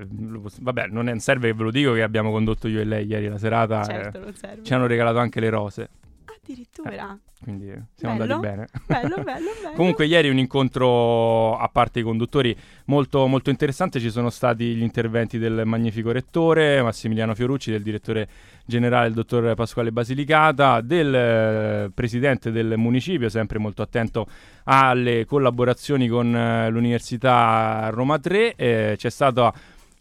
vabbè, non è- serve che ve lo dico che abbiamo condotto io e lei ieri la serata. Certo, eh, ci hanno regalato anche le rose, Addirittura. Quindi siamo Bello. andati bene. Bello, bello, bello. Comunque ieri un incontro, a parte i conduttori, molto, molto interessante. Ci sono stati gli interventi del magnifico rettore Massimiliano Fiorucci, del direttore generale, il dottor Pasquale Basilicata, del eh, presidente del municipio, sempre molto attento alle collaborazioni con eh, l'Università Roma 3. Eh, c'è stata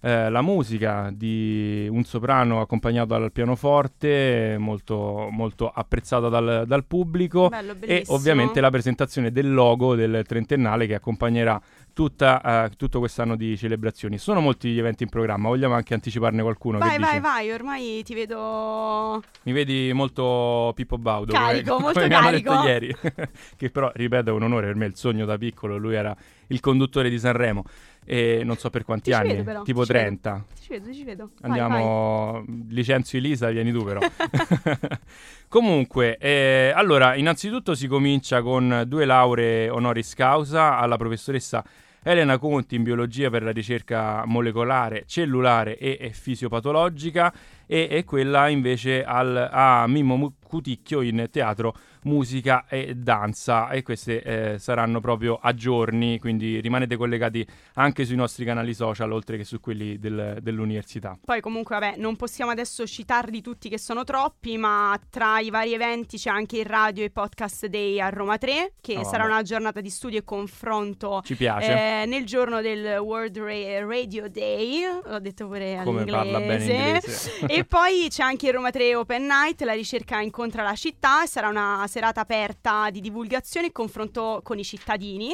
eh, la musica di un soprano accompagnato dal pianoforte, molto, molto apprezzata dal, dal pubblico Bello, e ovviamente la presentazione del logo del trentennale che accompagnerà tutta, eh, tutto quest'anno di celebrazioni. Sono molti gli eventi in programma, vogliamo anche anticiparne qualcuno? Vai, vai, dici? vai, ormai ti vedo... Mi vedi molto Pippo Baudo, Carico, come, molto come carico. ieri, che però, ripeto, è un onore per me, il sogno da piccolo, lui era il conduttore di Sanremo e non so per quanti Ti anni, tipo ti ci vedo. 30. Ti ci vedo, ci vedo. Vai, vai. Andiamo, licenzio Elisa, vieni tu però. Comunque, eh, allora, innanzitutto si comincia con due lauree honoris causa alla professoressa Elena Conti in biologia per la ricerca molecolare, cellulare e, e fisiopatologica e, e quella invece al, a Mimmo Cuticchio in teatro, musica e danza e queste eh, saranno proprio a giorni, quindi rimanete collegati anche sui nostri canali social oltre che su quelli del- dell'università. Poi comunque, vabbè, non possiamo adesso citarli tutti che sono troppi, ma tra i vari eventi c'è anche il Radio e Podcast Day a Roma 3, che Oh, sarà vabbè. una giornata di studio e confronto Ci piace. eh, nel giorno del World Ra- Radio Day, l'ho detto pure Come all'inglese. parla bene inglese. e poi c'è anche il Roma 3 Open Night, la ricerca incontra la città, e sarà una serata aperta di divulgazione e confronto con i cittadini.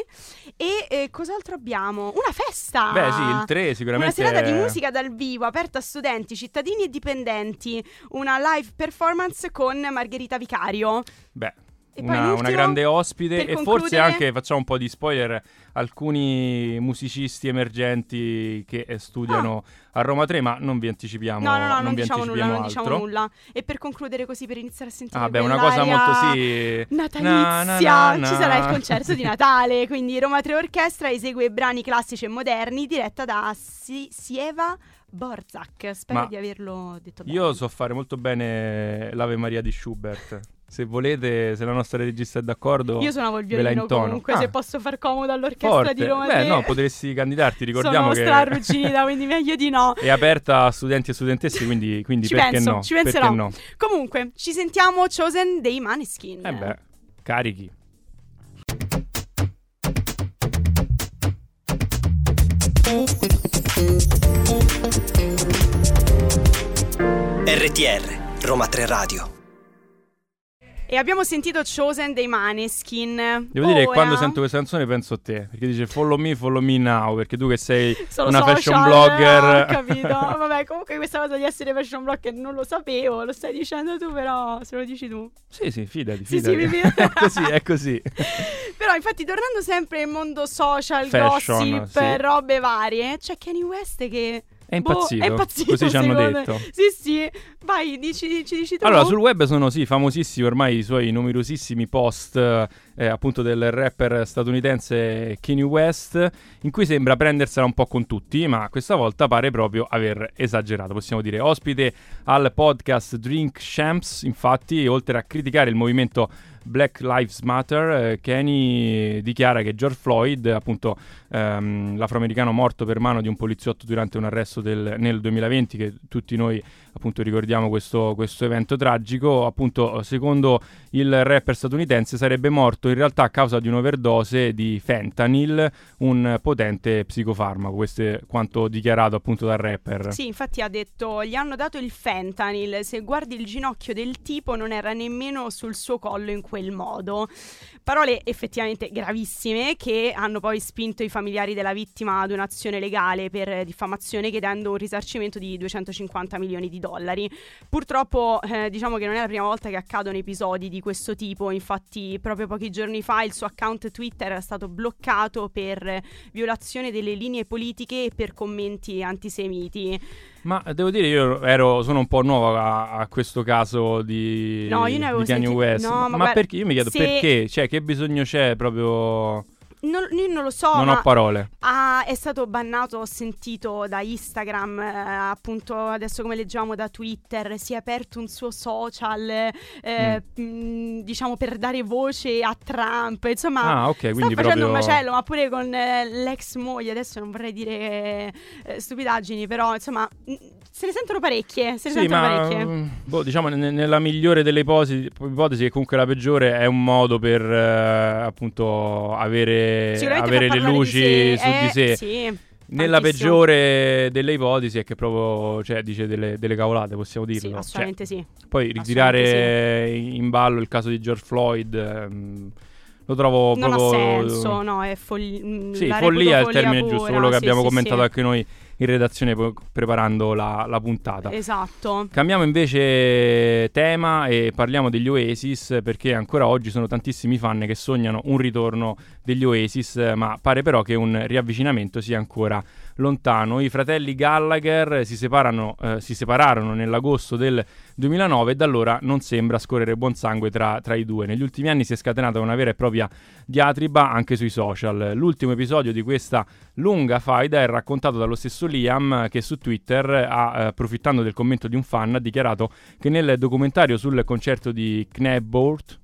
E eh, cos'altro abbiamo? Una festa! Beh sì, il 3 Una sicuramente... serata di è- musica dal vivo, aperta a studenti, cittadini e dipendenti. Una live performance con Margherita Vicario. Beh, una, una grande ospite e forse concludere- anche, facciamo un po' di spoiler, alcuni musicisti emergenti che eh, studiano a Roma 3, ma non vi anticipiamo, No, no, no, non, vi diciamo nulla, anticipiamo non diciamo nulla. E per concludere così, per iniziare a sentire Ah, beh, una cosa molto sì... Natalizia, Na, na, na, ci sarà il concerto di Natale, quindi Roma 3 Orchestra esegue brani classici e moderni diretta da Si- Sieva Borzak. Spero Ma di averlo detto bene. Io so fare molto bene l'Ave Maria di Schubert. Se volete, se la nostra regista è d'accordo, Io suonavo il violino comunque, Ah, se posso far comodo all'orchestra forte. di Roma Beh, 3. no, potresti candidarti, ricordiamo Sono che strarruginita, quindi meglio di no. è aperta a studenti e studentesse, quindi, quindi Ci perché penso, no? ci Perché penserò. no? Comunque, ci sentiamo Chosen dei Maneskin. Eh beh, carichi. RTR Roma 3 Radio. E abbiamo sentito Chosen dei Maneskin. Devo dire che Ora- quando sento questa canzone penso a te, perché dice follow me, follow me now, perché tu che sei Sono una social, fashion blogger... eh, Ho capito. Vabbè, comunque questa cosa di essere fashion blogger non lo sapevo, lo stai dicendo tu, però se lo dici tu. Sì, sì, fidati, Sì, fidati. sì, fido. è così, è così. Però, infatti, tornando sempre nel mondo social, Fashion, gossip, sì. robe varie, c'è Kanye West che. È boh, impazzito, è impazzito, così ci hanno secondo me. detto. Sì, sì. Vai, dici, ci dici tu. Allora, sul web sono sì famosissimi ormai i suoi numerosissimi post eh, appunto del rapper statunitense Kanye West, in cui sembra prendersela un po' con tutti, ma questa volta pare proprio aver esagerato, possiamo dire. Ospite al podcast Drink Champs, infatti, oltre a criticare il movimento Black Lives Matter, eh, Kenny dichiara che George Floyd, appunto ehm, l'afroamericano morto per mano di un poliziotto durante un arresto del- nel 2020, che tutti noi appunto ricordiamo questo, questo evento tragico, appunto secondo il rapper statunitense sarebbe morto in realtà a causa di un'overdose di fentanyl, un potente psicofarmaco, questo è quanto dichiarato appunto dal rapper. Sì, infatti ha detto, gli hanno dato il fentanyl, se guardi il ginocchio del tipo non era nemmeno sul suo collo in quel modo. Parole effettivamente gravissime che hanno poi spinto i familiari della vittima ad un'azione legale per diffamazione chiedendo un risarcimento di 250 milioni di dollari. Purtroppo eh, diciamo che non è la prima volta che accadono episodi di questo tipo, infatti proprio pochi giorni fa il suo account Twitter era stato bloccato per violazione delle linee politiche e per commenti antisemiti. Ma devo dire, io ero, sono un po' nuovo a, a questo caso di, No, di Kanye senti- West. no, ma ma guarda, perché? Io mi chiedo se- perché? Cioè, che bisogno c'è proprio... Non, io non lo so, non ho parole. ah, è stato bannato, ho sentito da Instagram, eh, appunto adesso come leggiamo da Twitter, si è aperto un suo social, eh, mh, diciamo per dare voce a Trump, insomma... Ah, ok, Sta facendo proprio... un macello, ma pure con eh, l'ex moglie. Adesso non vorrei dire eh, stupidaggini, però insomma, mh, se ne sentono parecchie. Se ne Sì, sentono ma parecchie. mm, boh, diciamo ne- nella migliore delle ipotesi, ipotesi, che comunque la peggiore è un modo per eh, appunto avere, avere le luci di su di Eh, sé. Sì. Nella tantissimo. peggiore delle ipotesi è che proprio cioè, dice delle, delle cavolate, possiamo dirlo. Sì, Cioè, assolutamente sì. poi ritirare in ballo il caso di George Floyd ehm, lo trovo Non ha proprio senso, no, è follia. Sì, follia è il termine giusto, quello che abbiamo commentato sì. anche noi in redazione po- preparando la, la puntata. Esatto. Cambiamo invece tema e parliamo degli Oasis perché ancora oggi sono tantissimi fan che sognano un ritorno degli Oasis, ma pare però che un riavvicinamento sia ancora lontano. I fratelli Gallagher si, separano, eh, si separarono nell'agosto del 2009 e da allora non sembra scorrere buon sangue tra, tra i due. Negli ultimi anni si è scatenata una vera e propria diatriba anche sui social. L'ultimo episodio di questa lunga faida è raccontato dallo stesso Liam che su Twitter ha, eh, approfittando del commento di un fan, ha dichiarato che nel documentario sul concerto di Knebbolt,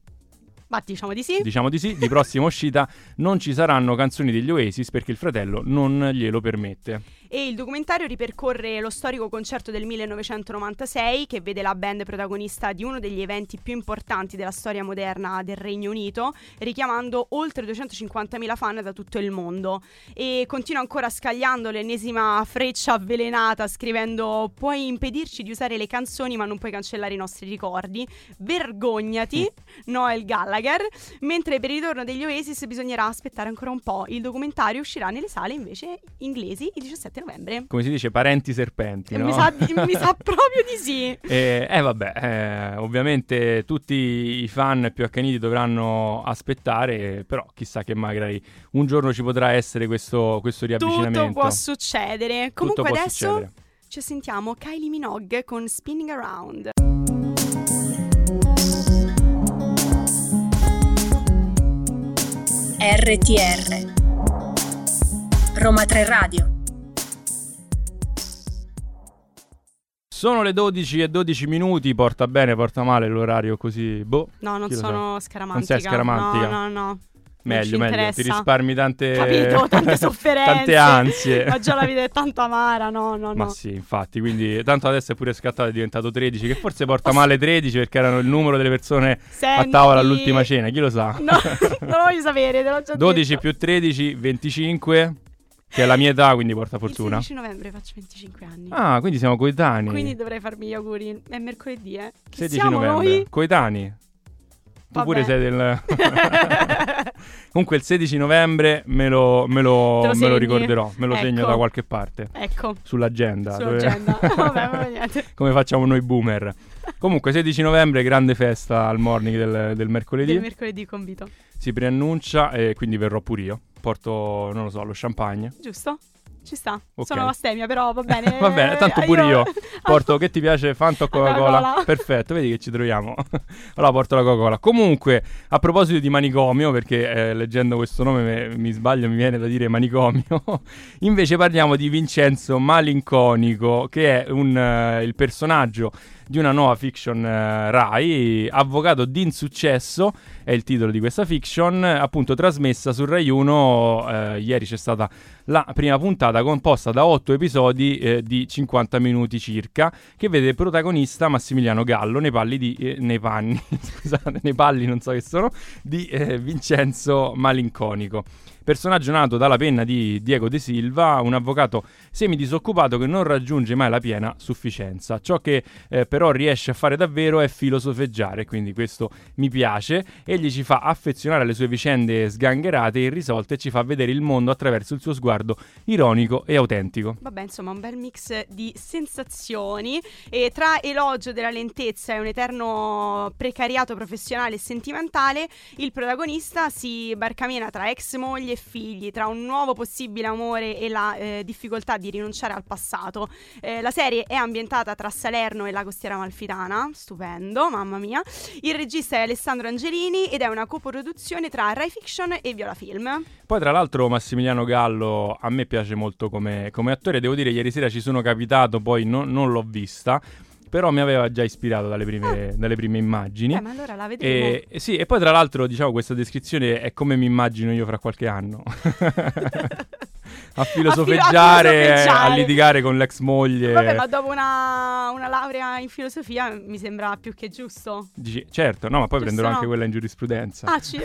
Ma diciamo di sì. diciamo di sì, di prossima uscita non ci saranno canzoni degli Oasis perché il fratello non glielo permette. E il documentario ripercorre lo storico concerto del 1996 che vede la band protagonista di uno degli eventi più importanti della storia moderna del Regno Unito, richiamando oltre 250.000 fan da tutto il mondo. E continua ancora scagliando l'ennesima freccia avvelenata scrivendo puoi impedirci di usare le canzoni ma non puoi cancellare i nostri ricordi. Vergognati, Noel Gallagher. Mentre per il ritorno degli Oasis bisognerà aspettare ancora un po'. Il documentario uscirà nelle sale invece inglesi il 17 novembre. Come si dice, parenti serpenti, no? Mi, sa, mi sa proprio di sì. Eh, eh, vabbè, eh, ovviamente tutti i fan più accaniti dovranno aspettare, però chissà che magari un giorno ci potrà essere questo, questo riavvicinamento. Tutto può succedere. Comunque può adesso succedere. ci sentiamo Kylie Minogue con Spinning Around. RTR Roma 3 Radio Sono le 12 e 12 minuti, porta bene, porta male l'orario così, boh, No, non sono scaramantica. Non sei scaramantica? No, no, no. meglio, meglio, interessa. ti risparmi tante, Capito, tante sofferenze. tante ansie. Ma già la vita è tanto amara, no, no, Ma no. sì, infatti, quindi tanto adesso è pure scattato, è diventato 13, che forse porta male 13 perché erano il numero delle persone a Senti- tavola all'ultima cena, chi lo sa? No, non lo voglio sapere, te l'ho già 12 detto. più 13, 25, che è la mia età, quindi porta fortuna. Il 16 novembre faccio 25 anni. Ah, quindi siamo coetanei. Quindi dovrei farmi gli auguri. È mercoledì, eh. Che 16 siamo novembre. noi? Coetanei. Tu pure sei del... Comunque il 16 novembre me lo, me lo- lo me lo ricorderò, me lo segno Ecco. da qualche parte. ecco, Sull'agenda. dove- sull'agenda. Vabbè, vabbè, niente. Come facciamo noi boomer. Comunque 16 novembre, grande festa al morning del, del mercoledì. Del mercoledì convito. si preannuncia e quindi verrò pure io. Porto, non lo so, lo champagne. Giusto? Ci sta. Ok. Sono astemia, però va bene. Va bene, tanto pure io. Porto che ti piace Fanta o Coca-Cola? Coca-Cola. Perfetto, vedi che ci troviamo. allora porto la Coca-Cola. Comunque, a proposito di manicomio, perché eh, leggendo questo nome me- mi sbaglio, mi viene da dire manicomio. Invece parliamo di Vincenzo Malinconico, che è un, eh, il personaggio di una nuova fiction eh, Rai, Avvocato d'insuccesso, è il titolo di questa fiction, appunto trasmessa su Rai 1. eh, ieri c'è stata la prima puntata composta da 8 episodi eh, di 50 minuti circa, che vede protagonista Massimiliano Gallo nei, palli di, eh, nei panni, scusate, nei palli non so che sono, di eh, Vincenzo Malinconico. Personaggio nato dalla penna di Diego De Silva, un avvocato semidisoccupato che non raggiunge mai la piena sufficienza. Ciò che eh, però riesce a fare davvero è filosofeggiare, quindi questo mi piace. Egli ci fa affezionare alle sue vicende sgangherate e irrisolte e ci fa vedere il mondo attraverso il suo sguardo ironico e autentico. Vabbè, insomma, un bel mix di sensazioni e tra elogio della lentezza e un eterno precariato professionale e sentimentale, il protagonista si barcamena tra ex moglie e figli, tra un nuovo possibile amore e la eh, difficoltà di rinunciare al passato. Eh, la serie è ambientata tra Salerno e la costiera malfitana, stupendo, mamma mia. Il regista è Alessandro Angelini ed è una coproduzione tra Rai Fiction e Viola Film. Poi, tra l'altro, Massimiliano Gallo a me piace molto come, come attore. Devo dire, ieri sera ci sono capitato, poi no- non l'ho vista. Però mi aveva già ispirato dalle prime, dalle prime immagini. Eh, ma allora la vedremo. E, e sì, e poi tra l'altro, diciamo, questa descrizione è come mi immagino io fra qualche anno. a filosofeggiare, A filo- a a litigare con l'ex moglie. Vabbè, ma dopo una, una laurea in filosofia mi sembra più che giusto. Dici, certo, no, ma poi Giusto, prenderò no? anche quella in giurisprudenza. Ah, ci-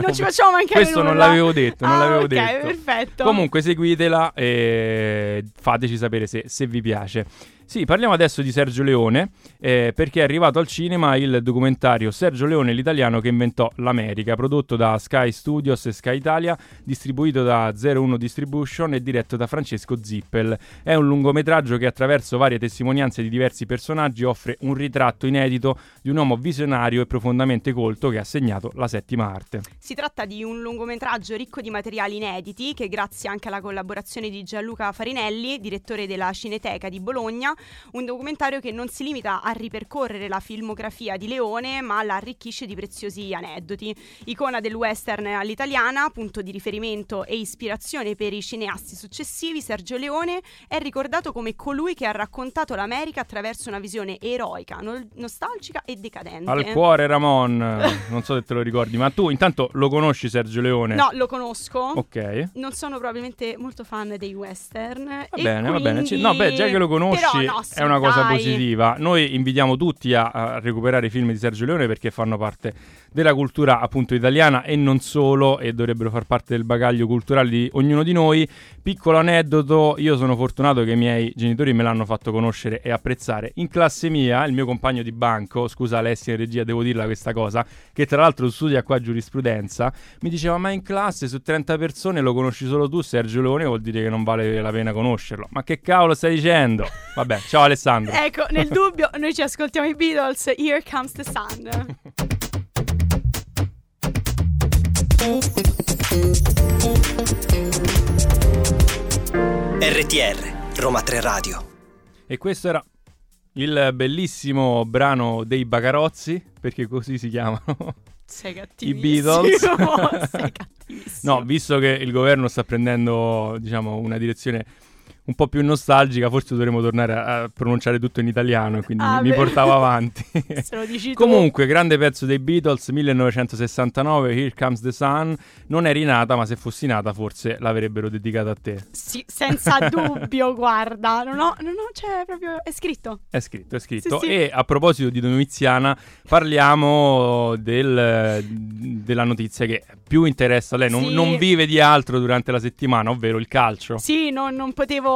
non ci facciamo mancare Questo non nulla. l'avevo detto, non Ah, l'avevo ok, detto. perfetto. Comunque seguitela e fateci sapere se, se vi piace. Sì, parliamo adesso di Sergio Leone, eh, perché è arrivato al cinema il documentario Sergio Leone, l'italiano che inventò l'America, prodotto da Sky Studios e Sky Italia, distribuito da 01 Distribution e diretto da Francesco Zippel. È un lungometraggio che attraverso varie testimonianze di diversi personaggi offre un ritratto inedito di un uomo visionario e profondamente colto che ha segnato la settima arte. Si tratta di un lungometraggio ricco di materiali inediti che grazie anche alla collaborazione di Gianluca Farinelli, direttore della Cineteca di Bologna, un documentario che non si limita a ripercorrere la filmografia di Leone, ma la arricchisce di preziosi aneddoti. Icona del western all'italiana, punto di riferimento e ispirazione per i cineasti successivi, Sergio Leone è ricordato come colui che ha raccontato l'America attraverso una visione eroica, no- nostalgica e decadente. Al cuore Ramon, non so se te lo ricordi, ma tu intanto lo conosci Sergio Leone? No, lo conosco. Ok. Non sono probabilmente molto fan dei western. Va bene, va bene. Quindi- No, beh, già che lo conosci È una cosa dai. positiva. Noi invitiamo tutti a, a recuperare i film di Sergio Leone perché fanno parte della cultura appunto italiana e non solo e dovrebbero far parte del bagaglio culturale di ognuno di noi. Piccolo aneddoto, io sono fortunato che i miei genitori me l'hanno fatto conoscere e apprezzare. In classe mia, il mio compagno di banco, scusa Alessia in regia, devo dirla questa cosa, che tra l'altro studia qua giurisprudenza, mi diceva ma in classe su 30 persone lo conosci solo tu Sergio Leone, vuol dire che non vale la pena conoscerlo. Ma che cavolo stai dicendo? Vabbè, ciao Alessandro. Ecco, nel dubbio, noi ci ascoltiamo i Beatles. Here comes the sun. RTR, Roma 3 Radio. E questo era il bellissimo brano dei Bagarozzi, perché così si chiamano. Sei I cattivissimo. Beatles. Sei cattivissimo. no, visto che il governo sta prendendo, diciamo, una direzione un po' più nostalgica, forse dovremmo tornare a, a pronunciare tutto in italiano e quindi Ah, mi beh. portavo avanti. Comunque, grande pezzo dei Beatles, 1969, Here Comes the Sun. Non eri nata, ma se fossi nata forse l'avrebbero dedicata a te. Sì, senza dubbio, guarda. Non ho, non ho, cioè, proprio, è scritto. È scritto, è scritto. Sì, sì. E a proposito di Domiziana, parliamo del- della notizia che più interessa a lei. Non, Sì. non vive di altro durante la settimana, ovvero il calcio. Sì, non, non potevo,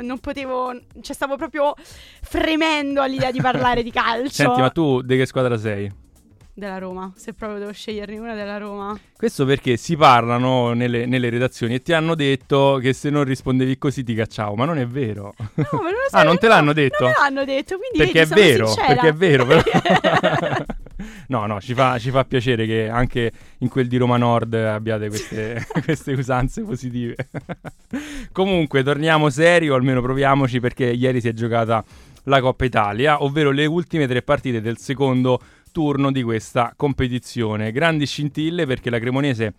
non potevo, cioè stavo proprio fremendo all'idea di parlare di calcio. Senti, ma tu di che squadra sei? della Roma, se proprio devo sceglierne una della Roma. Questo perché si parlano nelle, nelle redazioni e ti hanno detto che se non rispondevi così ti cacciavo, ma non è vero. No, ma non lo so, ah, non te no, l'hanno detto? Non me l'hanno detto, quindi perché vedi, è vero, sincera. perché è vero. Però. no, no, ci fa, ci fa piacere che anche in quel di Roma Nord abbiate queste, queste usanze positive. Comunque, torniamo seri, o almeno proviamoci, perché ieri si è giocata la Coppa Italia, ovvero le ultime tre partite del secondo turno di questa competizione. Grandi scintille perché la Cremonese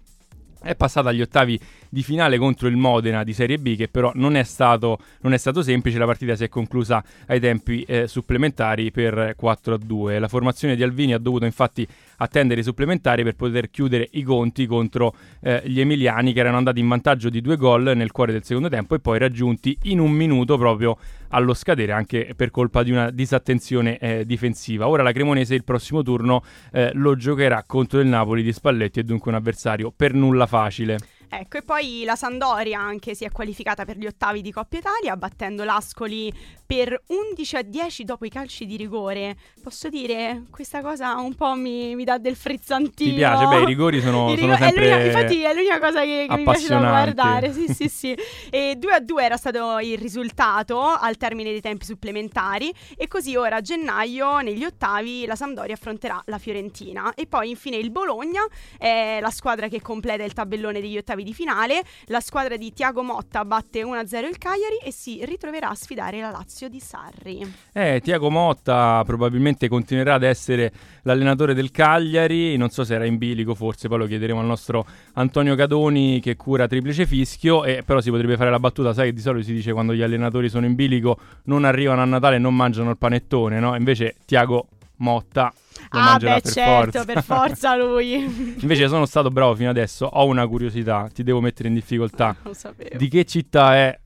è passata agli ottavi di finale contro il Modena di Serie B che però non è stato, non è stato semplice, la partita si è conclusa ai tempi eh, supplementari per 4-2. La formazione di Alvini ha dovuto infatti attendere i supplementari per poter chiudere i conti contro eh, gli emiliani che erano andati in vantaggio di due gol nel cuore del secondo tempo e poi raggiunti in un minuto proprio allo scadere anche per colpa di una disattenzione eh, difensiva. Ora la Cremonese il prossimo turno eh, lo giocherà contro il Napoli di Spalletti e dunque un avversario per nulla facile. Ecco, e poi la Sandoria anche si è qualificata per gli ottavi di Coppa Italia, battendo l'Ascoli per 11 a 10 dopo i calci di rigore. Posso dire, questa cosa un po' mi, mi dà del frizzantino. Ti piace? Beh, i rigori sono, I sono rigo- è sempre l'unica- infatti è l'unica cosa che, che mi piace da guardare. Sì, sì, sì. E 2 a 2 era stato il risultato al termine dei tempi supplementari. E così ora a gennaio, negli ottavi, la Sampdoria affronterà la Fiorentina. E poi infine il Bologna è la squadra che completa il tabellone degli ottavi di finale. La squadra di Tiago Motta batte 1-0 il Cagliari e si ritroverà a sfidare la Lazio di Sarri. Eh, Tiago Motta probabilmente continuerà ad essere l'allenatore del Cagliari, non so se era in bilico forse, poi lo chiederemo al nostro Antonio Cadoni che cura Triplice Fischio, e però si potrebbe fare la battuta, sai che di solito si dice quando gli allenatori sono in bilico non arrivano a Natale e non mangiano il panettone, no? Invece Tiago Motta ah, beh, per certo, forza. per forza lui. Invece sono stato bravo fino adesso, ho una curiosità, ti devo mettere in difficoltà. Lo sapevo. Di che città è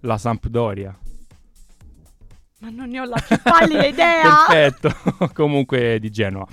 la Sampdoria? Ma non ne ho la più pallida idea. Perfetto, comunque di Genova.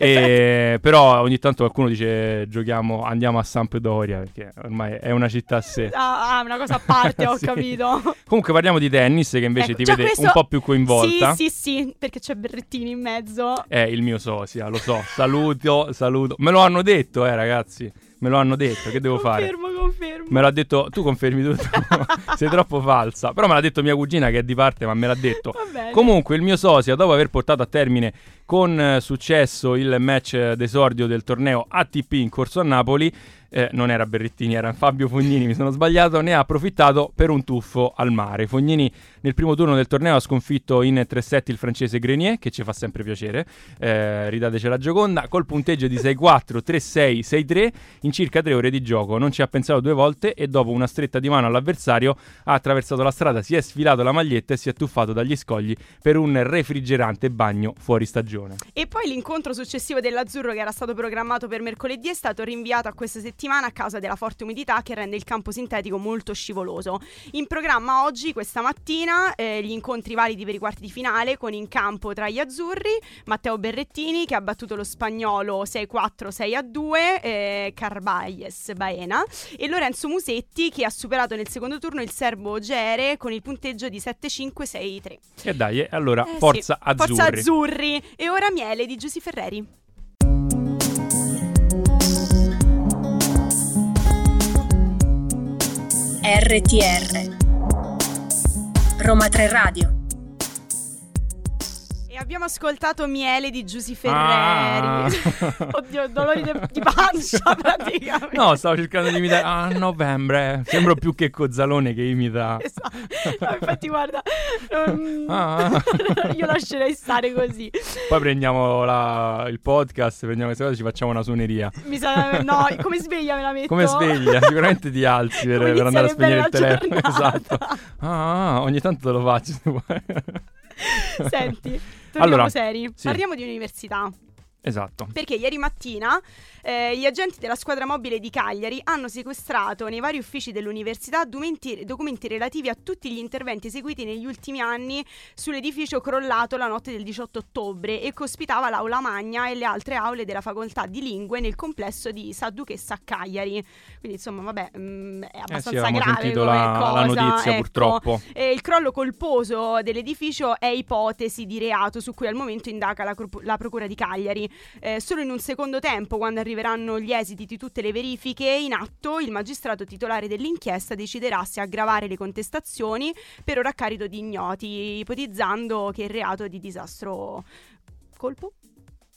E, però ogni tanto qualcuno dice giochiamo, andiamo a Sampdoria perché ormai è una città a sé. Ah, ah, una cosa a parte, ho Sì. capito. Comunque parliamo di tennis che invece Ecco, ti vede questo- un po' più coinvolta. Sì, sì, sì, perché c'è Berrettini in mezzo. È il mio sosia, lo so. Saluto, saluto. Me lo hanno detto, eh ragazzi. Me lo hanno detto, che devo fare? Confermo, confermo. Me l'ha detto, tu confermi tutto, sei troppo falsa. Però me l'ha detto mia cugina che è di parte, ma me l'ha detto. Comunque il mio sosia, dopo aver portato a termine con eh, successo il match d'esordio del torneo ATP in corso a Napoli, eh, non era Berrettini, era Fabio Fognini, mi sono sbagliato, ne ha approfittato per un tuffo al mare. Fognini nel primo turno del torneo ha sconfitto in 3-7 il francese Grenier, che ci fa sempre piacere, eh, ridateci la Gioconda, col punteggio di 6-4, 3-6, 6-3 in circa tre ore di gioco. Non ci ha pensato due volte e dopo una stretta di mano all'avversario ha attraversato la strada, si è sfilato la maglietta e si è tuffato dagli scogli per un refrigerante bagno fuori stagione. E poi l'incontro successivo dell'Azzurro, che era stato programmato per mercoledì, è stato rinviato a questa settimana a causa della forte umidità che rende il campo sintetico molto scivoloso. In programma oggi, questa mattina, eh, gli incontri validi per i quarti di finale con in campo tra gli azzurri Matteo Berrettini che ha battuto lo spagnolo 6-4-6-2, eh, Carballes Baena e Lorenzo Musetti che ha superato nel secondo turno il serbo Gere con il punteggio di 7-5-6-3. E dai, allora, Eh, forza sì, azzurri. Forza azzurri. E ora miele di Giusy Ferreri. RTR Roma 3 Radio abbiamo ascoltato miele di Giusy Ferreri. Ah. Oddio, dolori de- di pancia praticamente. No, stavo cercando di imitare. Ah, novembre. Sembro più che Cozzalone che imita. Esatto. No, infatti, guarda, ehm, Ah. io lascerei stare così. Poi prendiamo la- il podcast, prendiamo queste cose e ci facciamo una suoneria. Mi sa, no, come sveglia me la metto. Come sveglia? Sicuramente ti alzi per, per andare a spegnere il telefono. Esatto. Ah, ah, ogni tanto te lo faccio. Senti, torniamo Allora, seri. sì. Parliamo di università. Esatto. Perché ieri mattina eh, gli agenti della squadra mobile di Cagliari hanno sequestrato nei vari uffici dell'università documenti, documenti relativi a tutti gli interventi eseguiti negli ultimi anni sull'edificio crollato la notte del 18 ottobre e che ospitava l'aula magna e le altre aule della facoltà di lingue nel complesso di Sa Duchessa a Cagliari. Quindi insomma, vabbè, mm, è Eh sì, abbastanza grave come la, la cosa, notizia ecco. purtroppo. E il crollo colposo dell'edificio è ipotesi di reato su cui al momento indaga la, la Procura di Cagliari. Eh, solo in un secondo tempo, quando arriveranno gli esiti di tutte le verifiche in atto, il magistrato titolare dell'inchiesta deciderà se aggravare le contestazioni per ora a carico di ignoti, ipotizzando che il reato di disastro colpo?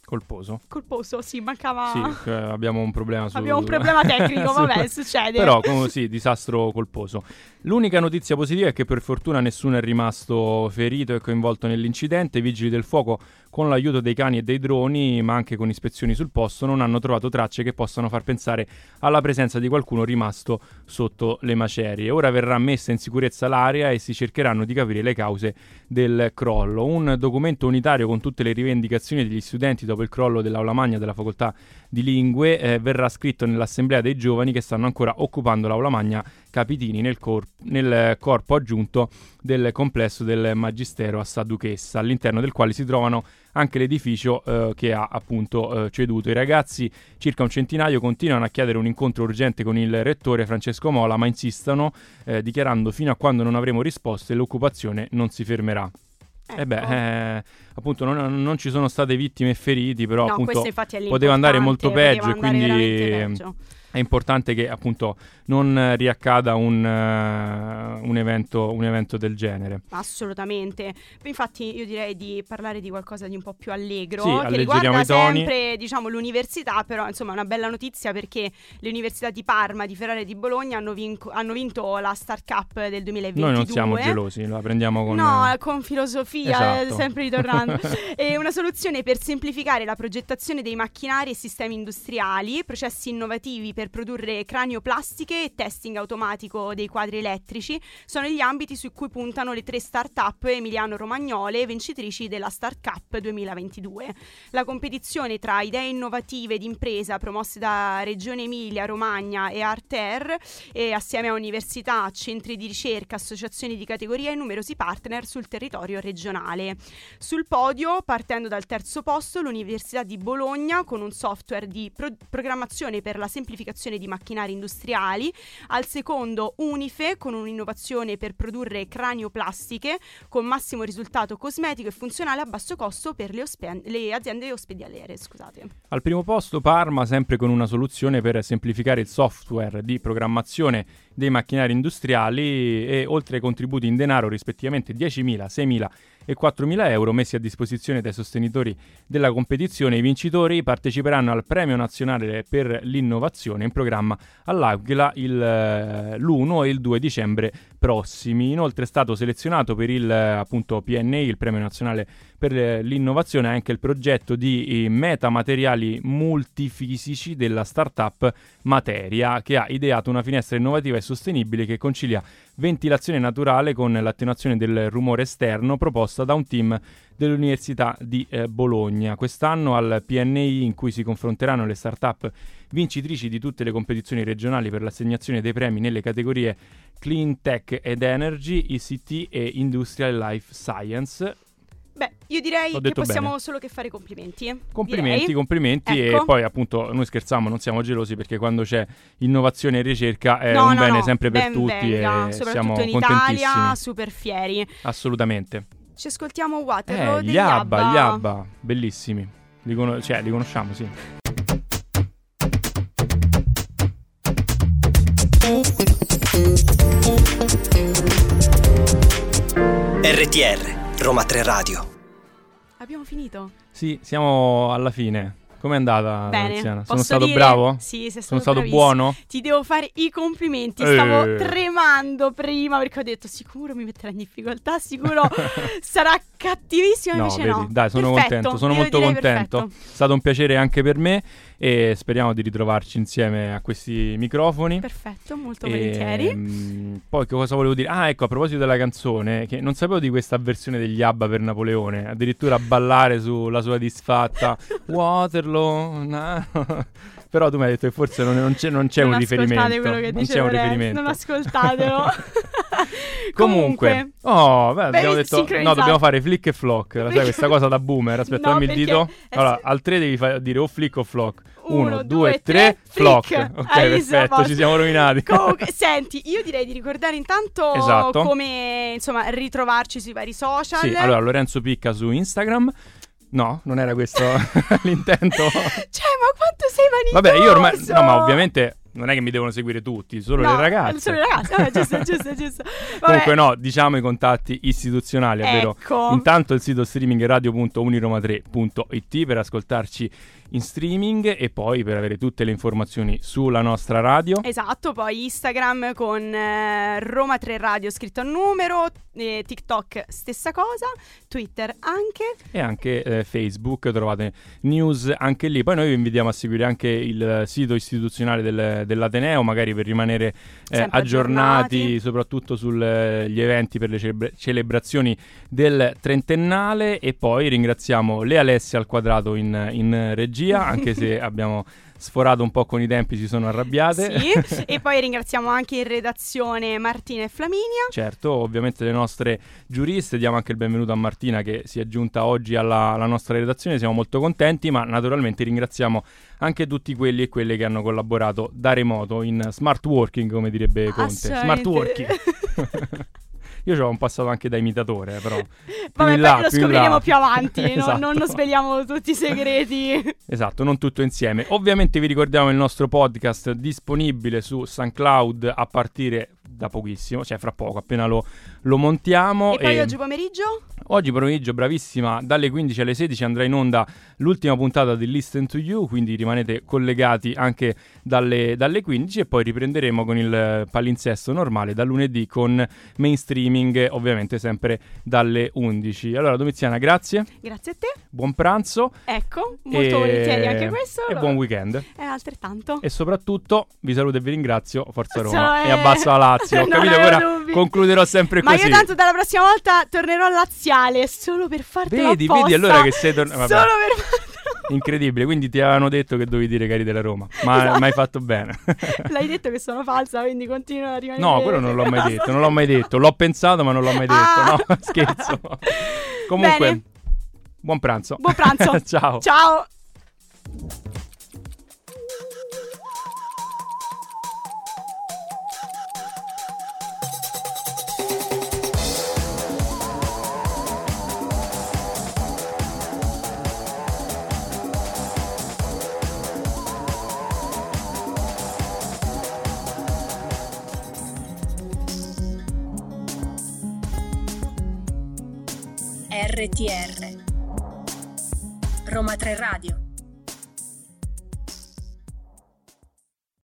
Colposo. Colposo, sì, mancava. Sì, eh, abbiamo un problema su... Abbiamo un problema tecnico, vabbè, succede. Però, come sì, disastro colposo. L'unica notizia positiva è che per fortuna nessuno è rimasto ferito e coinvolto nell'incidente. I vigili del fuoco, con l'aiuto dei cani e dei droni, ma anche con ispezioni sul posto, non hanno trovato tracce che possano far pensare alla presenza di qualcuno rimasto sotto le macerie. Ora verrà messa in sicurezza l'area e si cercheranno di capire le cause del crollo. Un documento unitario con tutte le rivendicazioni degli studenti dopo il crollo dell'aula magna della facoltà di lingue eh, verrà scritto nell'assemblea dei giovani che stanno ancora occupando l'aula magna Capitini nel, cor- nel corpo aggiunto del complesso del Magistero a Sa Duchessa, all'interno del quale si trovano anche l'edificio eh, che ha appunto eh, ceduto. I ragazzi, circa un centinaio, continuano a chiedere un incontro urgente con il rettore Francesco Mola, ma insistono eh, dichiarando fino a quando non avremo risposte l'occupazione non si fermerà. Ecco. E beh, eh, appunto non, non ci sono state vittime e feriti, però no, appunto poteva andare molto peggio e quindi peggio. È importante che appunto non riaccada un, eh, un evento, un evento del genere. Assolutamente. Infatti io direi di parlare di qualcosa di un po' più allegro Sì, che riguarda i toni. sempre, diciamo, l'università, però insomma è una bella notizia perché le università di Parma, di Ferrara e di Bologna hanno, vinco- hanno vinto la Star Cup del 2022. Noi non siamo gelosi, la prendiamo con... No, con filosofia, Esatto. eh, sempre ritornando. è una soluzione per semplificare la progettazione dei macchinari e sistemi industriali, processi innovativi per produrre cranioplastiche e testing automatico dei quadri elettrici sono gli ambiti su cui puntano le tre start-up emiliano-romagnole vincitrici della Start Cup 2022. La competizione tra idee innovative d'impresa promosse da Regione Emilia, Romagna e Arter e assieme a università, centri di ricerca, associazioni di categoria e numerosi partner sul territorio regionale. Sul podio, partendo dal terzo posto, l'Università di Bologna con un software di pro- programmazione per la semplificazione di macchinari industriali, al secondo Unife con un'innovazione per produrre cranioplastiche con massimo risultato cosmetico e funzionale a basso costo per le, ospe- le aziende ospedaliere. Scusate. Al primo posto Parma, sempre con una soluzione per semplificare il software di programmazione dei macchinari industriali e oltre ai contributi in denaro rispettivamente 10.000, 6.000 e 4.000 euro messi a disposizione dai sostenitori della competizione, i vincitori parteciperanno al Premio Nazionale per l'Innovazione in programma all'Aquila il, eh, l'1 e il 2 dicembre prossimi. Inoltre è stato selezionato per il eh, appunto PNI, il Premio Nazionale per l'Innovazione, anche il progetto di eh, metamateriali multifisici della startup Materia, che ha ideato una finestra innovativa e sostenibile che concilia ventilazione naturale con l'attenuazione del rumore esterno proposta da un team dell'Università di eh, Bologna. Quest'anno al PNI in cui si confronteranno le start-up vincitrici di tutte le competizioni regionali per l'assegnazione dei premi nelle categorie Clean Tech ed Energy, ICT e Industrial Life Science. Beh, io direi che possiamo bene. solo che fare complimenti. Complimenti, Direi. complimenti Ecco. e poi appunto noi scherziamo, non siamo gelosi perché quando c'è innovazione e ricerca è No, un no, bene no, sempre per ben tutti venga, e soprattutto siamo in. Italia, super fieri. Assolutamente. Ci ascoltiamo Waterloo Eh, degli gli Abba, Abba. gli Abba, bellissimi. Li, cono- cioè, li conosciamo, sì. RTR, Roma 3 Radio. Abbiamo finito. Sì, siamo alla fine. Com'è andata, Bene. Posso Sono stato dire- bravo? Sì, sei stato Sono stato bravissimo. buono? Ti devo fare i complimenti. Stavo tremando prima perché ho detto sicuro mi metterà in difficoltà, sicuro sarà cattivissimo. No, invece vedi, no. dai, sono Perfetto, contento, sono io molto contento. perfetto. È stato un piacere anche per me e speriamo di ritrovarci insieme a questi microfoni. Perfetto, molto E, volentieri. mm, poi che cosa volevo dire? Ah, ecco, a proposito della canzone, che non sapevo di questa versione degli ABBA per Napoleone, addirittura ballare sulla sua disfatta Waterloo. na- Però tu mi hai detto che forse non, non c'è, non c'è non un ascoltate riferimento. quello che non dice c'è un riferimento. Non ascoltatelo. Comunque, oh, beh, abbiamo detto no, dobbiamo fare flick e flock. La sai questa cosa da boomer? Aspetta, No, dammi il dito. Allora, al 3 devi fa- dire o flick o flock. Uno, 1, due, 2, tre, 3, flock. Ok, Hai perfetto, ci siamo rovinati. Comunque, senti, io direi di ricordare intanto Esatto. come insomma ritrovarci sui vari social. Sì, allora Lorenzo Picca su Instagram. No, non era questo l'intento. Cioè, ma quanto sei vanitoso! Vabbè, io ormai... No, ma ovviamente non è che mi devono seguire tutti, solo No, le ragazze. Solo le ragazze, vabbè, giusto, giusto, giusto. Vabbè, Comunque no, diciamo i contatti istituzionali, ovvero Ecco. intanto il sito streaming radio.uniroma3.it per ascoltarci in streaming e poi per avere tutte le informazioni sulla nostra radio. Esatto, poi Instagram con eh, Roma 3 Radio scritto a numero, eh, TikTok stessa cosa, Twitter anche. e anche eh, Facebook, trovate news anche lì. Poi noi vi invitiamo a seguire anche il sito istituzionale del- dell'Ateneo, magari per rimanere eh, aggiornati, aggiornati. soprattutto sugli eventi per le celebra- celebrazioni del trentennale. E poi ringraziamo le Alessia al quadrato in, in regia, anche se abbiamo sforato un po' con i tempi, si sono arrabbiate. Sì, e poi ringraziamo anche in redazione Martina e Flaminia. Certo, ovviamente le nostre giuriste, diamo anche il benvenuto a Martina che si è giunta oggi alla, alla nostra redazione, siamo molto contenti, ma naturalmente ringraziamo anche tutti quelli e quelle che hanno collaborato da remoto in smart working, come direbbe Conte. Smart working. Io ho un passato anche da imitatore, però. Vabbè, là, lo più scopriremo più avanti, Esatto. non, non sveliamo tutti i segreti. Esatto, non tutto insieme. Ovviamente vi ricordiamo il nostro podcast disponibile su SoundCloud a partire da pochissimo, cioè fra poco, appena lo, lo montiamo. e poi oggi pomeriggio? Oggi pomeriggio, bravissima, dalle 15 alle 16 andrà in onda l'ultima puntata di Listen to You, quindi rimanete collegati anche dalle, dalle 15 e poi riprenderemo con il palinsesto normale da lunedì con mainstreaming, ovviamente sempre dalle 11. Allora Domiziana, grazie, Grazie a te. buon pranzo Ecco, molto e- volentieri anche questo. e lo- buon weekend. È altrettanto. E soprattutto vi saluto e vi ringrazio, Forza Roma Roma, e abbassa la Lazio. Ho capito che ora dubbi. concluderò sempre Ma così. io tanto dalla prossima volta tornerò laziale solo per fartelo Vedi, apposta. vedi allora che sei tornato. Solo per Incredibile, quindi ti avevano detto che dovevi dire cari della Roma, ma Esatto. ma hai fatto bene. L'hai detto che sono falsa, quindi continua a rimanere. no, quello non l'ho mai detto, non l'ho mai detto. L'ho pensato, ma non l'ho mai detto. Ah. No, scherzo. Comunque, Bene. buon pranzo. Buon pranzo. Ciao. Ciao. RTR Roma 3 Radio